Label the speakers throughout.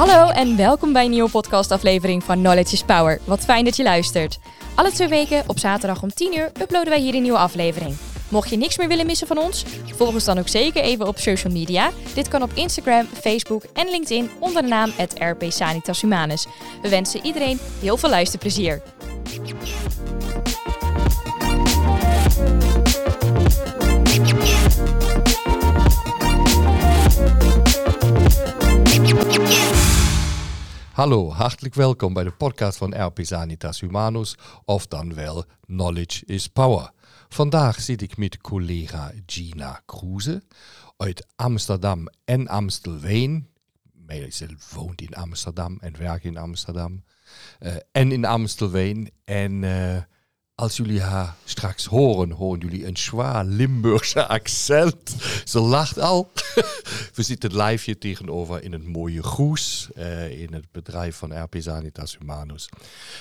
Speaker 1: Hallo en welkom bij een nieuwe podcastaflevering van Knowledge is Power. Wat fijn dat je luistert. Alle twee weken op zaterdag om 10 uur uploaden wij hier een nieuwe aflevering. Mocht je niks meer willen missen van ons, volg ons dan ook zeker even op social media. Dit kan op Instagram, Facebook en LinkedIn onder de naam RP Sanitas Humanus. We wensen iedereen heel veel luisterplezier.
Speaker 2: Hallo, hartelijk welkom bij de podcast van RP Sanitas Humanus, of dan wel Knowledge is Power. Vandaag zit ik met collega Gina Kroeze uit Amsterdam en Amstelveen. Mijzelf woont in Amsterdam en werkt in Amsterdam. Uh, en in Amstelveen. En uh, als jullie haar straks horen, horen jullie een zwaar Limburgse accent. Ze lacht al. We zitten live hier tegenover in een mooie groes. Uh, in het bedrijf van RP Sanitas Humanus.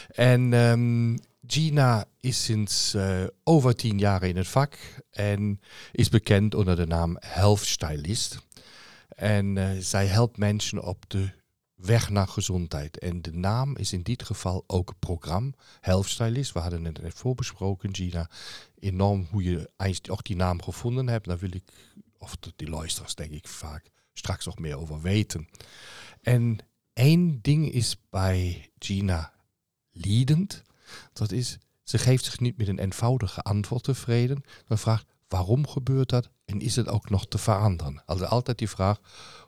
Speaker 2: En um, Gina is sinds uh, over tien jaar in het vak en is bekend onder de naam Health Stylist. En uh, zij helpt mensen op de weg naar gezondheid. En de naam is in dit geval ook een programma, Health Stylist. We hadden het net voorbesproken, Gina. Enorm hoe je ook die naam gevonden hebt. Daar wil ik, of die luisteraars denk ik vaak, straks nog meer over weten. En één ding is bij Gina liedend. Dat is, ze geeft zich niet met een eenvoudige antwoord tevreden, maar vraagt waarom gebeurt dat en is het ook nog te veranderen? Also altijd die vraag,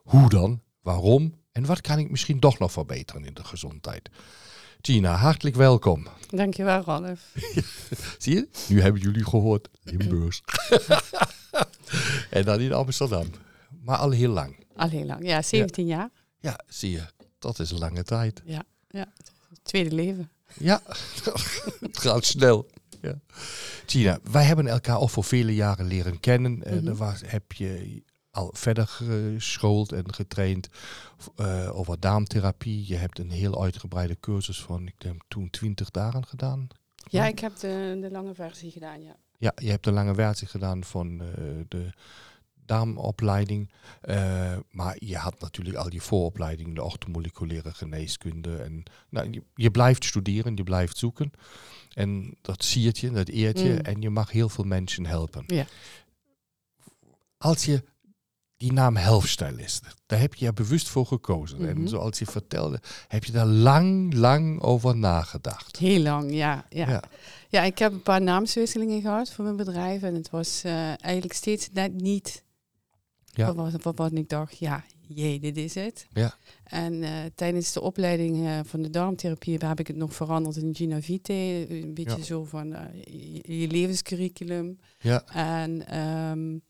Speaker 2: hoe dan, waarom en wat kan ik misschien toch nog verbeteren in de gezondheid? Gina, hartelijk welkom.
Speaker 3: Dankjewel, Ralf.
Speaker 2: Zie je? Nu hebben jullie gehoord Limburgs. en dan in Amsterdam. Maar al heel lang.
Speaker 3: Al heel lang, ja, 17
Speaker 2: ja.
Speaker 3: jaar.
Speaker 2: Ja, zie je. Dat is een lange tijd.
Speaker 3: Ja, ja. tweede leven.
Speaker 2: Ja, het gaat snel. Ja. Gina, wij hebben elkaar al voor vele jaren leren kennen. Mm -hmm. was, heb je al verder geschoold en getraind uh, over darmtherapie. Je hebt een heel uitgebreide cursus van, ik denk toen 20 dagen gedaan.
Speaker 3: Ja, ik heb de, de lange versie gedaan, ja.
Speaker 2: Ja, je hebt de lange versie gedaan van uh, de darmopleiding. Uh, maar je had natuurlijk al die vooropleiding, de orthomoleculaire geneeskunde. En nou, je, je, blijft studeren, je blijft zoeken. En dat siert je, dat eert je. Mm. En je mag heel veel mensen helpen.
Speaker 3: Ja.
Speaker 2: Als je die naam Helfstylist, daar heb je er bewust voor gekozen. Mm -hmm. En zoals je vertelde, heb je daar lang, lang over nagedacht.
Speaker 3: Heel lang, ja. Ja, ja. ja ik heb een paar naamswisselingen gehad voor mijn bedrijf. En het was uh, eigenlijk steeds net niet ja. Wat, wat, wat ik dacht, ja, jee, dit is het.
Speaker 2: Ja.
Speaker 3: En uh, tijdens de opleiding uh, van de darmtherapie heb ik het nog veranderd in Gina Vite. Een beetje ja. zo van je, je, levenscurriculum.
Speaker 2: Ja.
Speaker 3: En um,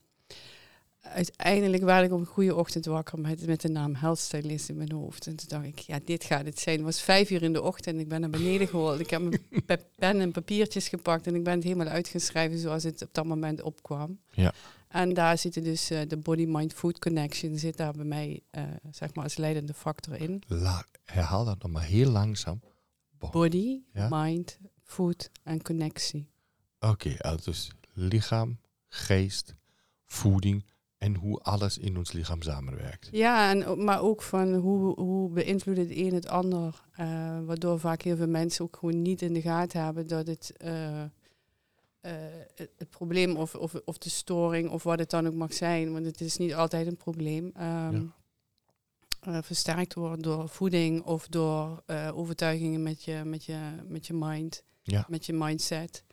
Speaker 3: uiteindelijk werd ik op een goede ochtend wakker met, met de naam Health Stylist in mijn hoofd. En toen dacht ik, ja, dit gaat het zijn. Het was vijf uur in de ochtend en ik ben naar beneden geholpen. Ik heb mijn pen en papiertjes gepakt en ik ben het helemaal uitgeschreven zoals het op dat moment opkwam.
Speaker 2: Ja.
Speaker 3: En daar zitten dus uh, de body-mind-food connection zit daar bij mij uh, zeg maar als leidende factor in.
Speaker 2: La herhaal dat nog maar heel langzaam.
Speaker 3: Bo Body, ja? mind, food en connectie.
Speaker 2: Oké, okay, dus lichaam, geest, voeding en hoe alles in ons lichaam samenwerkt.
Speaker 3: Ja, en, maar ook van hoe, hoe beïnvloedt het een het ander. Uh, waardoor vaak heel veel mensen ook gewoon niet in de gaten hebben dat het... Uh, het, het, probleem of, of, of de storing of wat het dan ook mag zijn, want het is niet altijd een probleem, um, ja. uh, versterkt wordt door voeding of door uh, overtuigingen met je, met je, met je mind,
Speaker 2: ja.
Speaker 3: met je mindset.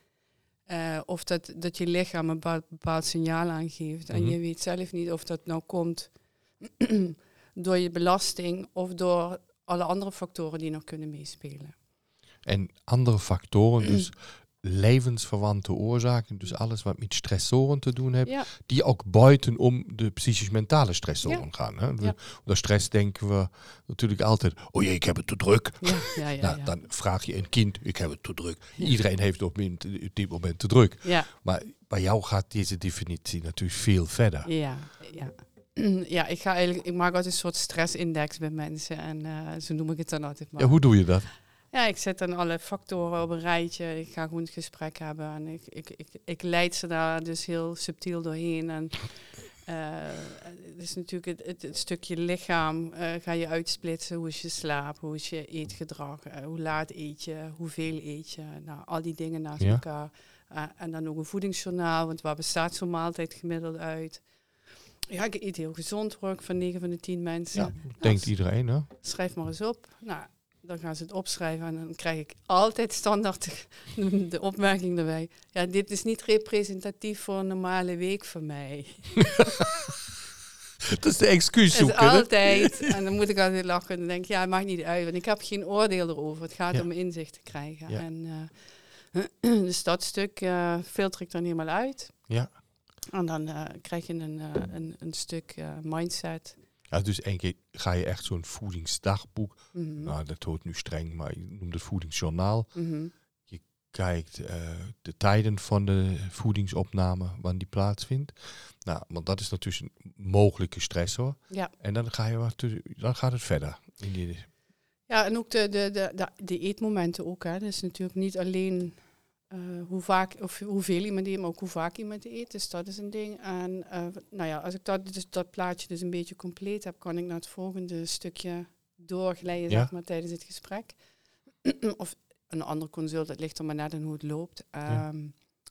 Speaker 3: Of dat, dat je lichaam een bepaald, bepaald signaal aangeeft mm -hmm. en je weet zelf niet of dat nou komt door je belasting of door alle andere factoren die nog kunnen meespelen.
Speaker 2: En andere factoren, dus levensverwante oorzaken, dus alles wat met stressoren te doen heeft,
Speaker 3: ja.
Speaker 2: die ook buitenom de psychisch-mentale stressoren
Speaker 3: ja.
Speaker 2: gaan. Hè?
Speaker 3: Ja.
Speaker 2: Stress denken we natuurlijk altijd, oh jee, ik heb het te druk.
Speaker 3: Ja, ja,
Speaker 2: nou, dan vraag je een kind, ik heb het te druk. Iedereen heeft op dit moment te druk. Maar bij jou gaat deze definitie natuurlijk veel verder.
Speaker 3: Ja, ja. Ja, ik, ga eigenlijk, ik maak altijd een soort stressindex bij mensen en uh, zo noem ik het dan altijd maar.
Speaker 2: Ja, hoe doe je dat?
Speaker 3: Ja, ik zet dan alle factoren op een rijtje. Ik ga gewoon het gesprek hebben. En ik, ik, ik, ik leid ze daar dus heel subtiel doorheen. En uh, is natuurlijk het, het, het stukje lichaam. eh, ga je uitsplitsen. Hoe is je slaap? Hoe is je eetgedrag? eh, hoe laat eet je? Hoeveel eet je? Nou, al die dingen naast
Speaker 2: Ja.
Speaker 3: elkaar. Eh, en dan ook een voedingsjournaal. Want waar bestaat zo'n maaltijd gemiddeld uit? Ja, ik eet heel gezond hoor ik van 9 van de 10 mensen.
Speaker 2: Ja, denkt iedereen, hè?
Speaker 3: Schrijf maar eens op. Nou, dan gaan ze het opschrijven en dan krijg ik altijd standaard de, opmerking erbij. Ja, dit is niet representatief voor een normale week voor mij.
Speaker 2: Dat is de excuus
Speaker 3: is
Speaker 2: zoeken. hè?
Speaker 3: altijd. En dan moet ik altijd lachen. En dan denk ik, ja, het maakt niet uit. Want ik heb geen oordeel erover. Het gaat
Speaker 2: Ja.
Speaker 3: om inzicht te krijgen.
Speaker 2: Ja.
Speaker 3: En eh, dus dat stuk eh, filter ik dan helemaal uit.
Speaker 2: Ja.
Speaker 3: En dan eh, krijg je een, een, een stuk mindset.
Speaker 2: Ja, dus één keer ga je echt zo'n voedingsdagboek.
Speaker 3: Mhm.
Speaker 2: Nou, dat hoort nu streng, maar je noemt het voedingsjournaal.
Speaker 3: Mhm.
Speaker 2: Kijkt eh, de tijden van de voedingsopname, wanneer die plaatsvindt. Nou, want dat is natuurlijk een mogelijke stressor.
Speaker 3: Ja.
Speaker 2: En dan, ga je wat, dan gaat het verder. In die,
Speaker 3: Ja, en ook de, de, de, de, de eetmomenten ook. Hè. Dat is natuurlijk niet alleen eh, hoe vaak of hoeveel iemand eet, maar ook hoe vaak iemand eet. Dus dat is een ding. En eh, nou ja, als ik dat, dus dat plaatje dus een beetje compleet heb, kan ik naar het volgende stukje doorglijden,
Speaker 2: Ja.
Speaker 3: zeg maar, tijdens het gesprek. of een ander consult, dat ligt er maar net aan hoe het loopt.
Speaker 2: Ja.
Speaker 3: Ehm,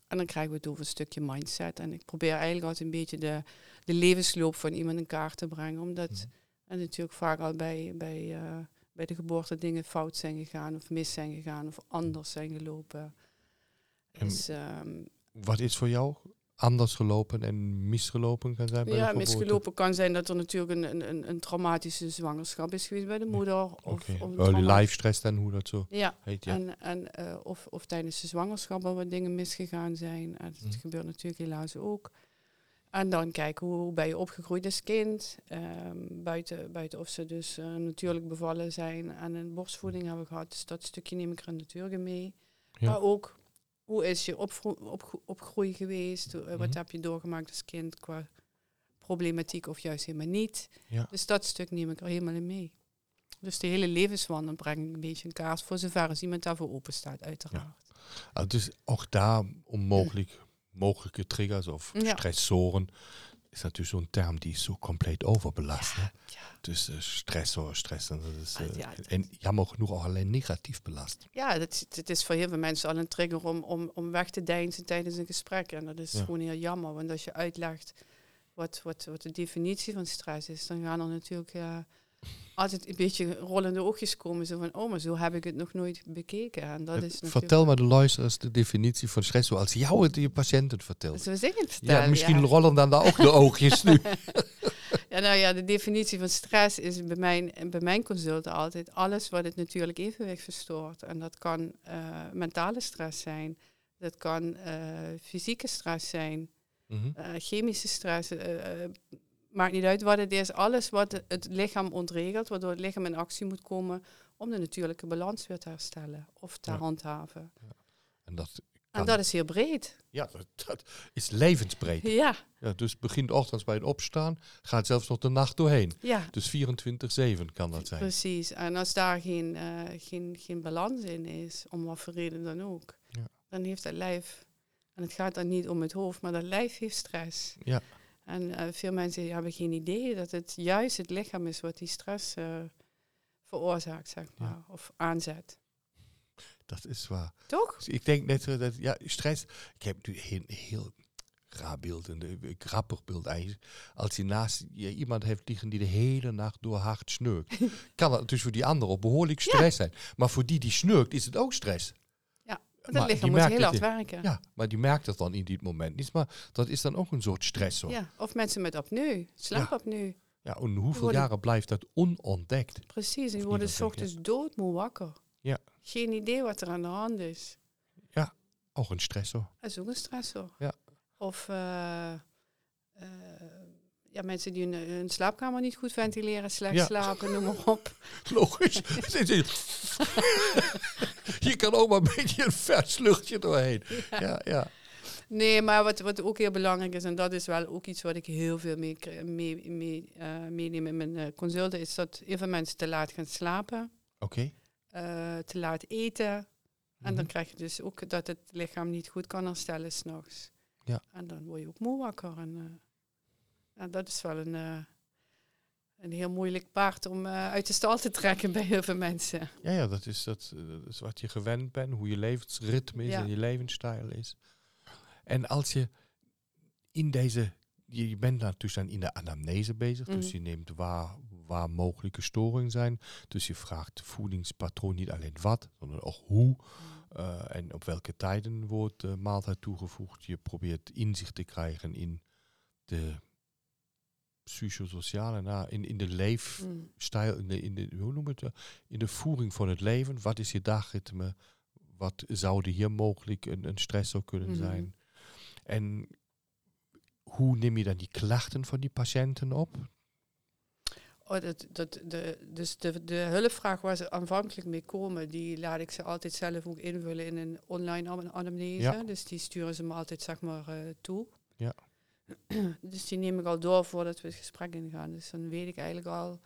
Speaker 3: En dan krijgen we het over een stukje mindset. En ik probeer eigenlijk altijd een beetje de, de levensloop van iemand in kaart te brengen. Omdat
Speaker 2: Mhm.
Speaker 3: er natuurlijk vaak al bij, bij, eh, bij de geboorte dingen fout zijn gegaan of mis zijn gegaan of anders zijn gelopen.
Speaker 2: En
Speaker 3: Dus, ehm,
Speaker 2: Wat is voor jou anders gelopen en misgelopen kan zijn bij de
Speaker 3: ja, misgelopen kan zijn dat er natuurlijk een, een, een, traumatische zwangerschap is geweest bij de moeder. Of,
Speaker 2: Oké,
Speaker 3: of
Speaker 2: early life stress dan, hoe dat zo
Speaker 3: Ja,
Speaker 2: heet. Ja.
Speaker 3: en, en, eh, of, of tijdens de zwangerschap al wat dingen misgegaan zijn. En dat
Speaker 2: Mhm.
Speaker 3: gebeurt natuurlijk helaas ook. En dan kijken hoe, ben je opgegroeid als kind. Ehm, buiten, buiten of ze dus eh, natuurlijk bevallen zijn en een borstvoeding hebben gehad. Dus dat stukje neem ik er natuurlijk mee.
Speaker 2: Ja.
Speaker 3: Maar ook, hoe is je opgro- opgroei geweest? Eh, wat
Speaker 2: Mhm.
Speaker 3: heb je doorgemaakt als kind qua problematiek of juist helemaal niet?
Speaker 2: Ja.
Speaker 3: Dus dat stuk neem ik er helemaal in mee. Dus de hele levenswandel breng ik een beetje in kaart voor zover als iemand daarvoor open staat, uiteraard.
Speaker 2: Ah, dus ook daar om mogelijk, mogelijke triggers of
Speaker 3: Ja.
Speaker 2: Is natuurlijk zo'n term die zo compleet overbelast.
Speaker 3: Ja.
Speaker 2: Dus eh, stressor, stress. En, dat is,
Speaker 3: Ah,
Speaker 2: eh,
Speaker 3: ja, dat-
Speaker 2: en jammer genoeg ook alleen negatief belast.
Speaker 3: Ja, is- het is voor heel veel mensen al een trigger om, om, om weg te deinzen tijdens een gesprek. En dat is
Speaker 2: Ja.
Speaker 3: gewoon heel jammer, want als je uitlegt wat, wat, wat de definitie van stress is, dan gaan er natuurlijk eh, altijd een beetje rollende oogjes komen. Zo van, oh, maar zo heb ik het nog nooit bekeken. En dat
Speaker 2: Eh,
Speaker 3: is natuurlijk...
Speaker 2: Vertel maar de luisteraars de definitie van stress zoals jou het je patiënten vertelt.
Speaker 3: Zo zeg ik het vertellen.
Speaker 2: Ja, misschien
Speaker 3: ja.
Speaker 2: rollen dan daar ook de oogjes nu.
Speaker 3: Ja, nou ja, de definitie van stress is bij mijn, bij mijn consulten altijd alles wat het natuurlijk evenwicht verstoort. En dat kan eh, mentale stress zijn, dat kan eh, fysieke stress zijn,
Speaker 2: Mhm.
Speaker 3: chemische stress. Maakt niet uit wat het is. Alles wat het- het lichaam ontregelt, waardoor het lichaam in actie moet komen om de natuurlijke balans weer te herstellen of te
Speaker 2: Ja.
Speaker 3: handhaven.
Speaker 2: En dat,
Speaker 3: En dat is heel breed.
Speaker 2: ja, dat, dat is levensbreed.
Speaker 3: Ja,
Speaker 2: Ja, dus begint ochtends bij het opstaan, gaat zelfs nog de nacht doorheen.
Speaker 3: ja.
Speaker 2: Dus 24-7 kan dat zijn.
Speaker 3: Precies. En als daar geen, eh, geen, geen balans in is, om wat voor reden dan ook,
Speaker 2: Ja.
Speaker 3: dan heeft dat lijf, en het gaat dan niet om het hoofd, maar dat lijf heeft stress.
Speaker 2: Ja.
Speaker 3: En eh, veel mensen hebben geen idee dat het juist het lichaam is wat die stress eh, veroorzaakt, zeg maar,
Speaker 2: Ja.
Speaker 3: of aanzet.
Speaker 2: Dat is waar.
Speaker 3: Toch?
Speaker 2: Dus ik denk net zo dat, ja, stress. Ik heb nu een heel raar beeld, een eh, grappig beeld eigenlijk. Als je naast je iemand heeft liggen die de hele nacht door hard snurkt, kan dat dus voor die ander ook behoorlijk stress zijn. Maar voor die die snurkt, is het ook stress.
Speaker 3: Ja, Dat
Speaker 2: Maar
Speaker 3: lichaam moet heel hard werken.
Speaker 2: Ja, maar die merkt dat dan in dit moment niet. Maar dat is dan ook een soort stress. Hoor. Ja.
Speaker 3: Ja, Of mensen met apneu, slaapapneu.
Speaker 2: en hoeveel
Speaker 3: Worden-
Speaker 2: jaren blijft dat onontdekt?
Speaker 3: Precies, die worden s
Speaker 2: ja.
Speaker 3: ochtends doodmoe wakker.
Speaker 2: Ja.
Speaker 3: Geen idee wat er aan de hand is.
Speaker 2: Ook een stressor.
Speaker 3: Dat is ook een stressor.
Speaker 2: Ja.
Speaker 3: Of eh, eh, ja, mensen die hun, hun slaapkamer niet goed ventileren, slecht
Speaker 2: Ja.
Speaker 3: slapen, noem maar op.
Speaker 2: Logisch. Hier kan ook maar een beetje een vers luchtje doorheen. Ja, ja.
Speaker 3: Nee, maar wat, wat ook heel belangrijk is, en dat is wel ook iets wat ik heel veel mee, kri- mee, mee, eh, meeneem in mijn eh, consulten, is dat heel veel mensen te laat gaan slapen,
Speaker 2: Oké.
Speaker 3: eh, te laat eten. En dan
Speaker 2: Mhm.
Speaker 3: krijg je dus ook dat het lichaam niet goed kan herstellen s'nachts.
Speaker 2: Ja.
Speaker 3: En dan word je ook moe wakker. En, en dat is wel een, eh, een heel moeilijk paard om eh, uit de stal te trekken bij heel veel mensen.
Speaker 2: Ja, ja dat, is, dat, eh, dat is wat je gewend bent, hoe je levensritme is
Speaker 3: Ja.
Speaker 2: en je levensstijl is. En als je in deze, je, je bent natuurlijk in de anamnese bezig, dus
Speaker 3: Mhm.
Speaker 2: je neemt waar, waar mogelijke storingen zijn. Dus je vraagt voedingspatroon niet alleen wat, sondern ook hoe. eh, en op welke tijden wordt de maaltijd toegevoegd. Je probeert inzicht te krijgen in de psychosociale, nou, in, in de leef,
Speaker 3: Mm.
Speaker 2: in de, in de, hoe noem het, eh, in de voering van het leven. Wat is je dagritme? Wat zou er hier mogelijk een, een stressor kunnen
Speaker 3: Mhm.
Speaker 2: zijn? En hoe neem je dan die klachten van die patiënten op?
Speaker 3: Oh, dat, dat, de, dus de, de hulpvraag waar ze aanvankelijk mee komen, die laat ik ze altijd zelf ook invullen in een online am- anamnese.
Speaker 2: Ja.
Speaker 3: Dus die sturen ze me altijd zeg maar eh, toe.
Speaker 2: Ja.
Speaker 3: dus die neem ik al door voordat we het gesprek ingaan. Dus dan weet ik eigenlijk al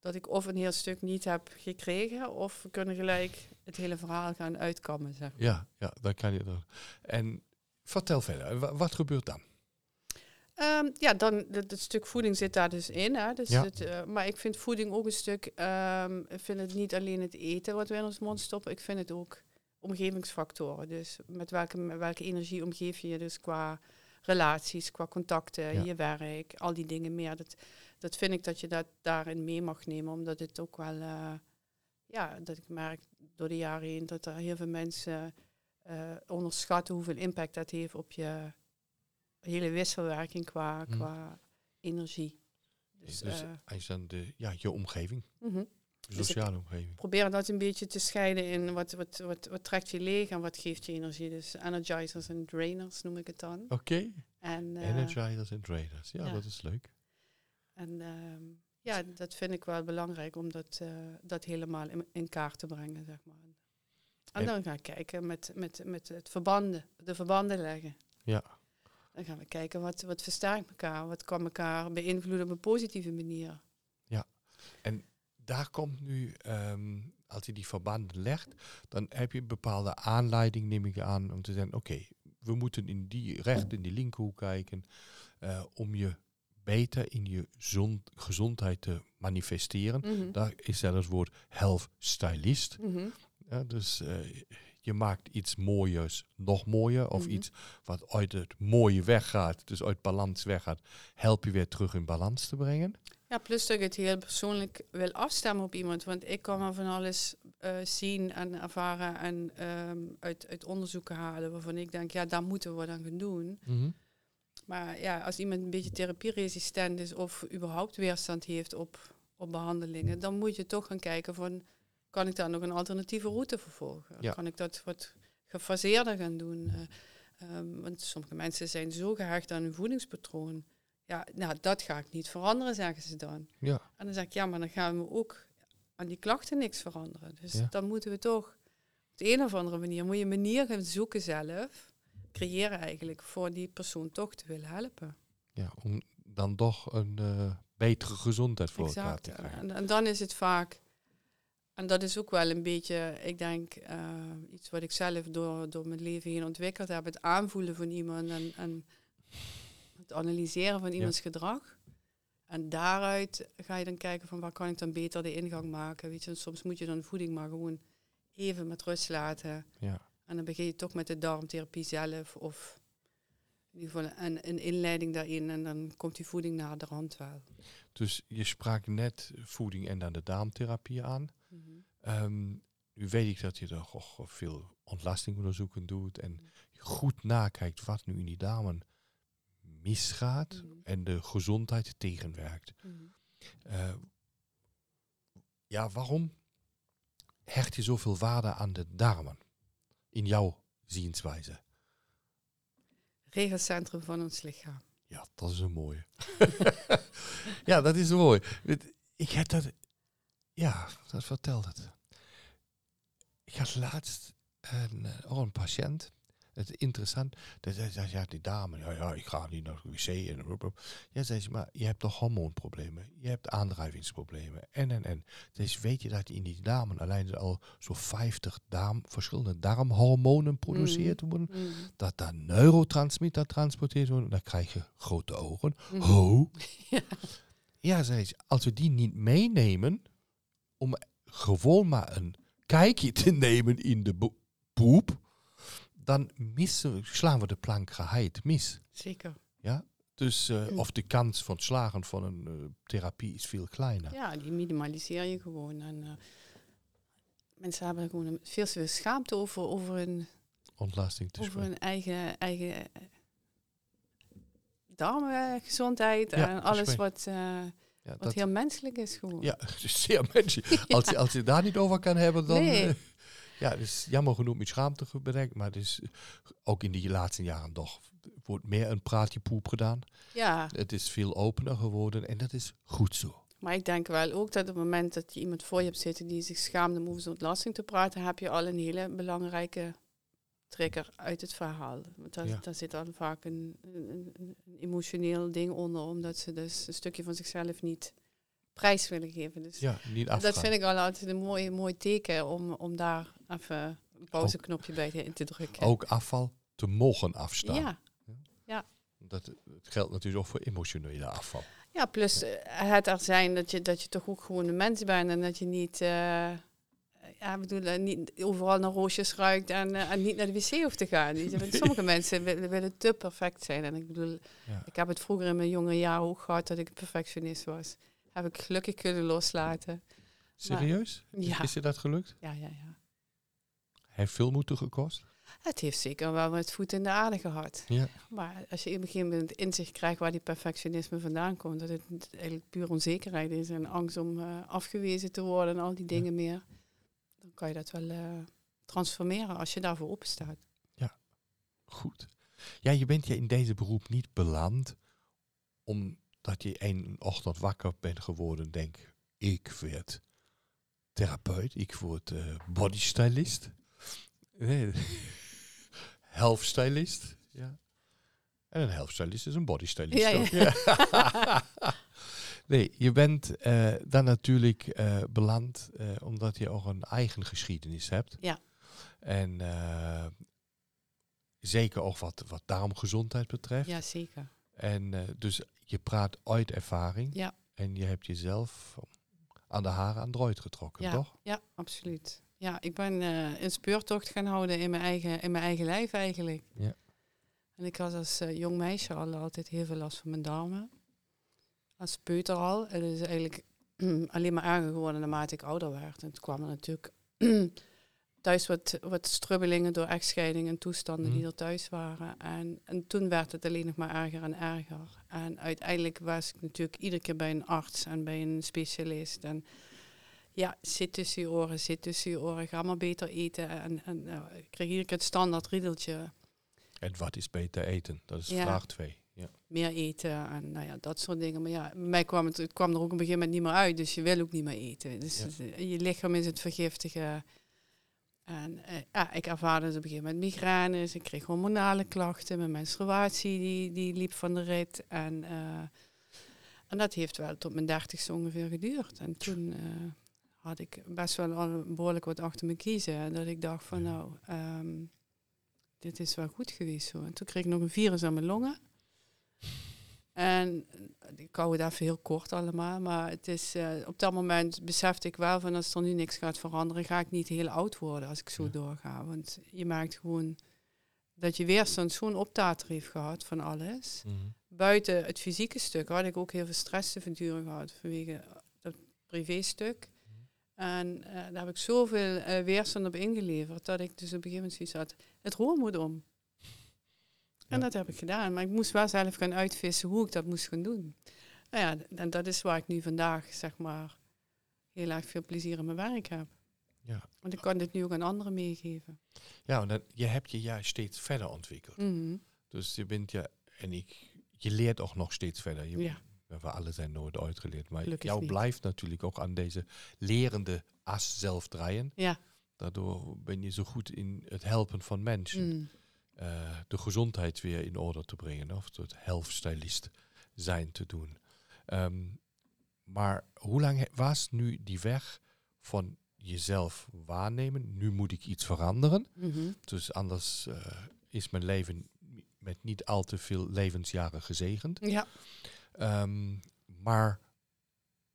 Speaker 3: dat ik of een heel stuk niet heb gekregen, of we kunnen gelijk het hele verhaal gaan uitkammen. Zeg.
Speaker 2: Ja, ja, dan kan je er. En vertel verder, wa- wat gebeurt dan?
Speaker 3: Ehm, ja, dan het, het stuk voeding zit daar dus in. Hè? Dus
Speaker 2: Ja.
Speaker 3: het, eh, maar ik vind voeding ook een stuk. ehm, ik vind het niet alleen het eten wat we in ons mond stoppen. Ik vind het ook omgevingsfactoren. Dus met welke, met welke energie omgeef je je dus qua relaties, qua contacten,
Speaker 2: Ja.
Speaker 3: je werk, al die dingen meer. Dat, dat vind ik dat je dat daarin mee mag nemen, omdat het ook wel. eh, ja, dat ik merk door de jaren heen dat er heel veel mensen eh, onderschatten hoeveel impact dat heeft op je hele wisselwerking qua,
Speaker 2: Hmm.
Speaker 3: qua energie. Dus,
Speaker 2: Dus je dan de, ja, je omgeving,
Speaker 3: mhm.
Speaker 2: De
Speaker 3: Dus
Speaker 2: sociale omgeving.
Speaker 3: probeer dat een beetje te scheiden in wat, wat, wat, wat trekt je leeg en wat geeft je energie. Dus energizers en drainers noem ik het dan.
Speaker 2: Oké,
Speaker 3: En, eh,
Speaker 2: energizers en traders. Ja,
Speaker 3: ja.
Speaker 2: dat is leuk.
Speaker 3: en ehm, ja, dat vind ik wel belangrijk om dat, eh, dat helemaal in, in kaart te brengen, zeg maar. En
Speaker 2: En-
Speaker 3: dan gaan we kijken met, met, met het verbanden, de verbanden leggen.
Speaker 2: Ja.
Speaker 3: Dan gaan we kijken wat, wat versterkt elkaar, wat kan elkaar beïnvloeden op een positieve manier.
Speaker 2: Daar komt nu, ehm, als je die verbanden legt, dan heb je een bepaalde aanleiding, neem ik aan, om te zeggen, oké, we moeten in die recht, in die linkerhoek kijken, eh, om je beter in je zon- gezondheid te manifesteren.
Speaker 3: Mhm.
Speaker 2: Daar is zelfs het woord health stylist.
Speaker 3: Mhm.
Speaker 2: Ja, dus eh, je maakt iets mooiers nog mooier, of
Speaker 3: Mhm.
Speaker 2: iets wat uit het mooie weggaat, dus uit balans weggaat, help je weer terug in balans te brengen.
Speaker 3: Ja, plus dat ik het heel persoonlijk wil afstemmen op iemand. Want ik kan van alles eh, zien en ervaren en ehm, uit, uit onderzoeken halen waarvan ik denk, ja, daar moeten we wat aan gaan doen. Maar ja, als iemand een beetje therapieresistent is of überhaupt weerstand heeft op, op behandelingen, dan moet je toch gaan kijken van, kan ik daar nog een alternatieve route vervolgen?
Speaker 2: Ja.
Speaker 3: Kan ik dat wat gefaseerder gaan doen? Eh, ehm, want sommige mensen zijn zo gehecht aan hun voedingspatroon. Ja, nou, dat ga ik niet veranderen, zeggen ze dan.
Speaker 2: Ja.
Speaker 3: En dan zeg ik, ja, maar dan gaan we ook aan die klachten niks veranderen. Dus
Speaker 2: Ja.
Speaker 3: dan moeten we toch op de een of andere manier, moet je een manier gaan zoeken zelf, creëren eigenlijk, voor die persoon toch te willen helpen.
Speaker 2: ja, om dan toch een eh, betere gezondheid voor elkaar te krijgen.
Speaker 3: En, en dan is het vaak, en dat is ook wel een beetje, ik denk, eh, iets wat ik zelf door, door mijn leven heen ontwikkeld heb, het aanvoelen van iemand en, en het analyseren van iemands gedrag. En daaruit ga je dan kijken van waar kan ik dan beter de ingang maken. Weet je, en soms moet je dan voeding maar gewoon even met rust laten.
Speaker 2: Ja.
Speaker 3: En dan begin je toch met de darmtherapie zelf of in ieder geval een, een inleiding daarin en dan komt die voeding naar de hand wel.
Speaker 2: Dus je sprak net voeding en dan de darmtherapie aan.
Speaker 3: Mhm.
Speaker 2: Ehm, nu weet ik dat je er veel ontlastingonderzoeken doet en goed nakijkt wat nu in die darmen misgaat
Speaker 3: Mhm.
Speaker 2: en de gezondheid tegenwerkt.
Speaker 3: Mhm.
Speaker 2: Eh, ja, waarom hecht je zoveel waarde aan de darmen in jouw zienswijze?
Speaker 3: regelcentrum van ons lichaam.
Speaker 2: Ja, dat is een mooie. ja, dat is mooi. Ik heb dat... Ja, dat vertelt het. Ik had laatst een, eh, oh, een patiënt. Het is interessant. Dat zei, ja, die dame, ja, ja, ik ga niet naar de wc. En, ja, zei ze, maar je hebt toch hormoonproblemen? Je hebt aandrijvingsproblemen. En, en, en. Dus weet je dat in die darmen alleen al zo'n 50 darm, verschillende darmhormonen produceerd worden?
Speaker 3: Mhm.
Speaker 2: dat daar neurotransmitter transporteerd worden, dan krijg je grote ogen.
Speaker 3: Mhm.
Speaker 2: Ho.
Speaker 3: Ja.
Speaker 2: Ja, zei ze, als we die niet meenemen, om gewoon maar een kijkje te nemen in de poep, dan missen, slaan we de plank geheid mis.
Speaker 3: Zeker.
Speaker 2: Ja? Dus, eh,
Speaker 3: Hm.
Speaker 2: of de kans van het slagen van een eh, therapie is veel kleiner.
Speaker 3: Ja, die minimaliseer je gewoon. En, eh, mensen hebben gewoon een- veel te veel schaamte over, over, hun,
Speaker 2: Ontlasting te
Speaker 3: over hun eigen, eigen darmgezondheid
Speaker 2: Ja,
Speaker 3: en alles wat,
Speaker 2: Ja,
Speaker 3: wat heel menselijk is gewoon.
Speaker 2: ja, zeer menselijk. Als, je, als je daar niet over kan hebben, dan...
Speaker 3: Nee.
Speaker 2: Ja, het is jammer genoeg met schaamte bedenkt, maar het is ook in die laatste jaren toch wordt meer een praatje poep gedaan.
Speaker 3: ja,
Speaker 2: Het is veel opener geworden en dat is goed zo.
Speaker 3: maar ik denk wel ook dat op het moment dat je iemand voor je hebt zitten die zich schaamt om over zo'n ontlasting te praten, heb je al een hele belangrijke trigger uit het verhaal. Want daar,
Speaker 2: Ja.
Speaker 3: daar zit dan vaak een, een, een- een emotioneel ding onder, omdat ze dus een stukje van zichzelf niet prijs willen geven. Dus
Speaker 2: Ja, niet afgaan.
Speaker 3: dat vind ik al altijd een mooi, mooi teken om, om daar even een pauzeknopje bij in te drukken.
Speaker 2: Ook afval te mogen afstaan.
Speaker 3: ja.
Speaker 2: Dat, het geldt natuurlijk ook voor emotionele afval.
Speaker 3: ja, plus eh, het er zijn dat je, dat je toch ook gewoon een mens bent en dat je niet, eh, ja, ik bedoel, eh, niet overal naar roosjes ruikt en, en niet naar de wc hoeft te gaan. Sommige mensen willen, willen te perfect zijn. En ik bedoel,
Speaker 2: Ja.
Speaker 3: ik heb het vroeger in mijn jonge jaren ook gehad dat ik perfectionist was. Heb ik gelukkig kunnen loslaten.
Speaker 2: Serieus?
Speaker 3: Ja.
Speaker 2: Is je dat gelukt?
Speaker 3: Ja, ja, ja.
Speaker 2: Heeft veel moeten gekost?
Speaker 3: Het heeft zeker wel met voet in de aarde gehad.
Speaker 2: Ja.
Speaker 3: Maar als je op een gegeven moment inzicht krijgt waar die perfectionisme vandaan komt, dat het eigenlijk puur onzekerheid is en angst om eh, afgewezen te worden en al die dingen meer, dan kan je dat wel eh, transformeren als je daarvoor open staat.
Speaker 2: Goed. Ja, je bent je in deze beroep niet beland omdat je een ochtend wakker bent geworden en denk ik werd therapeut, ik word eh bodystylist, nee, helftstylist. Ja. En een helftstylist is een bodystylist.
Speaker 3: Ja, ja.
Speaker 2: ja. nee, je bent eh, dan natuurlijk eh, beland omdat je ook een eigen geschiedenis hebt.
Speaker 3: Ja.
Speaker 2: En zeker ook wat, wat darmgezondheid betreft.
Speaker 3: Ja, zeker.
Speaker 2: En eh, dus je praat uit ervaring.
Speaker 3: Ja.
Speaker 2: En je hebt jezelf aan de haren aan het rooid getrokken,
Speaker 3: Ja,
Speaker 2: toch?
Speaker 3: ja absoluut. Ja, ik ben eh, een speurtocht gaan houden in mijn eigen, in mijn eigen lijf eigenlijk.
Speaker 2: Ja.
Speaker 3: En ik had als eh, jong meisje al altijd heel veel last van mijn darmen. Als peuter al. En het is eigenlijk alleen maar erger geworden naarmate ik ouder werd. En toen kwamen er natuurlijk thuis wat, wat strubbelingen door echtscheiding en toestanden die
Speaker 2: Mhm.
Speaker 3: er thuis waren. En, en toen werd het alleen nog maar erger en erger. En uiteindelijk was ik natuurlijk iedere keer bij een arts en bij een specialist. En ja, zit tussen je oren, zit tussen je oren, ga maar beter eten. En, en nou, ik kreeg iedere keer het standaard riedeltje,
Speaker 2: En wat is beter eten? Dat is
Speaker 3: Ja.
Speaker 2: vraag twee. Ja.
Speaker 3: meer eten en nou ja, dat soort dingen. Maar ja, bij mij kwam het, het kwam er ook op een gegeven moment niet meer uit, dus je wil ook niet meer eten. Dus
Speaker 2: Ja.
Speaker 3: je lichaam is het vergiftigen. En eh, ja, ik ervaarde dus op een gegeven moment migraines, ik kreeg hormonale klachten, mijn menstruatie die, die liep van de rit. En, eh, en dat heeft wel tot mijn dertigste ongeveer geduurd. En toen eh, had ik best wel al behoorlijk wat achter me kiezen. En dat ik dacht van nou, ehm, dit is wel goed geweest zo. En toen kreeg ik nog een virus aan mijn longen. En eh, ik hou het even heel kort allemaal, maar het is, eh, op dat moment besefte ik wel van als er nu niks gaat veranderen, ga ik niet heel oud worden als ik zo
Speaker 2: Ja.
Speaker 3: doorga. Want je merkt gewoon dat je weerstand zo'n optater heeft gehad van alles.
Speaker 2: Mhm.
Speaker 3: Buiten het fysieke stuk had ik ook heel veel stress te verduren gehad vanwege dat privéstuk. En eh, daar heb ik zoveel eh, weerstand op ingeleverd dat ik dus op een gegeven moment zoiets had, het roer moet om. En dat heb ik gedaan. Maar ik moest wel zelf gaan uitvissen hoe ik dat moest gaan doen. Nou ja, en dat is waar ik nu vandaag, zeg maar, heel erg veel plezier in mijn werk heb.
Speaker 2: Ja.
Speaker 3: Want ik kan dit nu ook aan anderen meegeven.
Speaker 2: Ja, en dan, je hebt je juist steeds verder ontwikkeld.
Speaker 3: Mhm.
Speaker 2: Dus je bent ja, en ik, je leert ook nog steeds verder. Je,
Speaker 3: Ja.
Speaker 2: We alle zijn nooit uitgeleerd, maar
Speaker 3: Gelukkig
Speaker 2: jou
Speaker 3: niet.
Speaker 2: blijft natuurlijk ook aan deze lerende as zelf draaien.
Speaker 3: Ja.
Speaker 2: Daardoor ben je zo goed in het helpen van mensen.
Speaker 3: Mm.
Speaker 2: Eh, de gezondheid weer in orde te brengen. Of het helftstylist zijn te doen. Ehm, maar hoe lang was nu die weg van jezelf waarnemen? Nu moet ik iets veranderen.
Speaker 3: Mhm.
Speaker 2: Dus anders eh, is mijn leven met niet al te veel levensjaren gezegend.
Speaker 3: Ja.
Speaker 2: Ehm, maar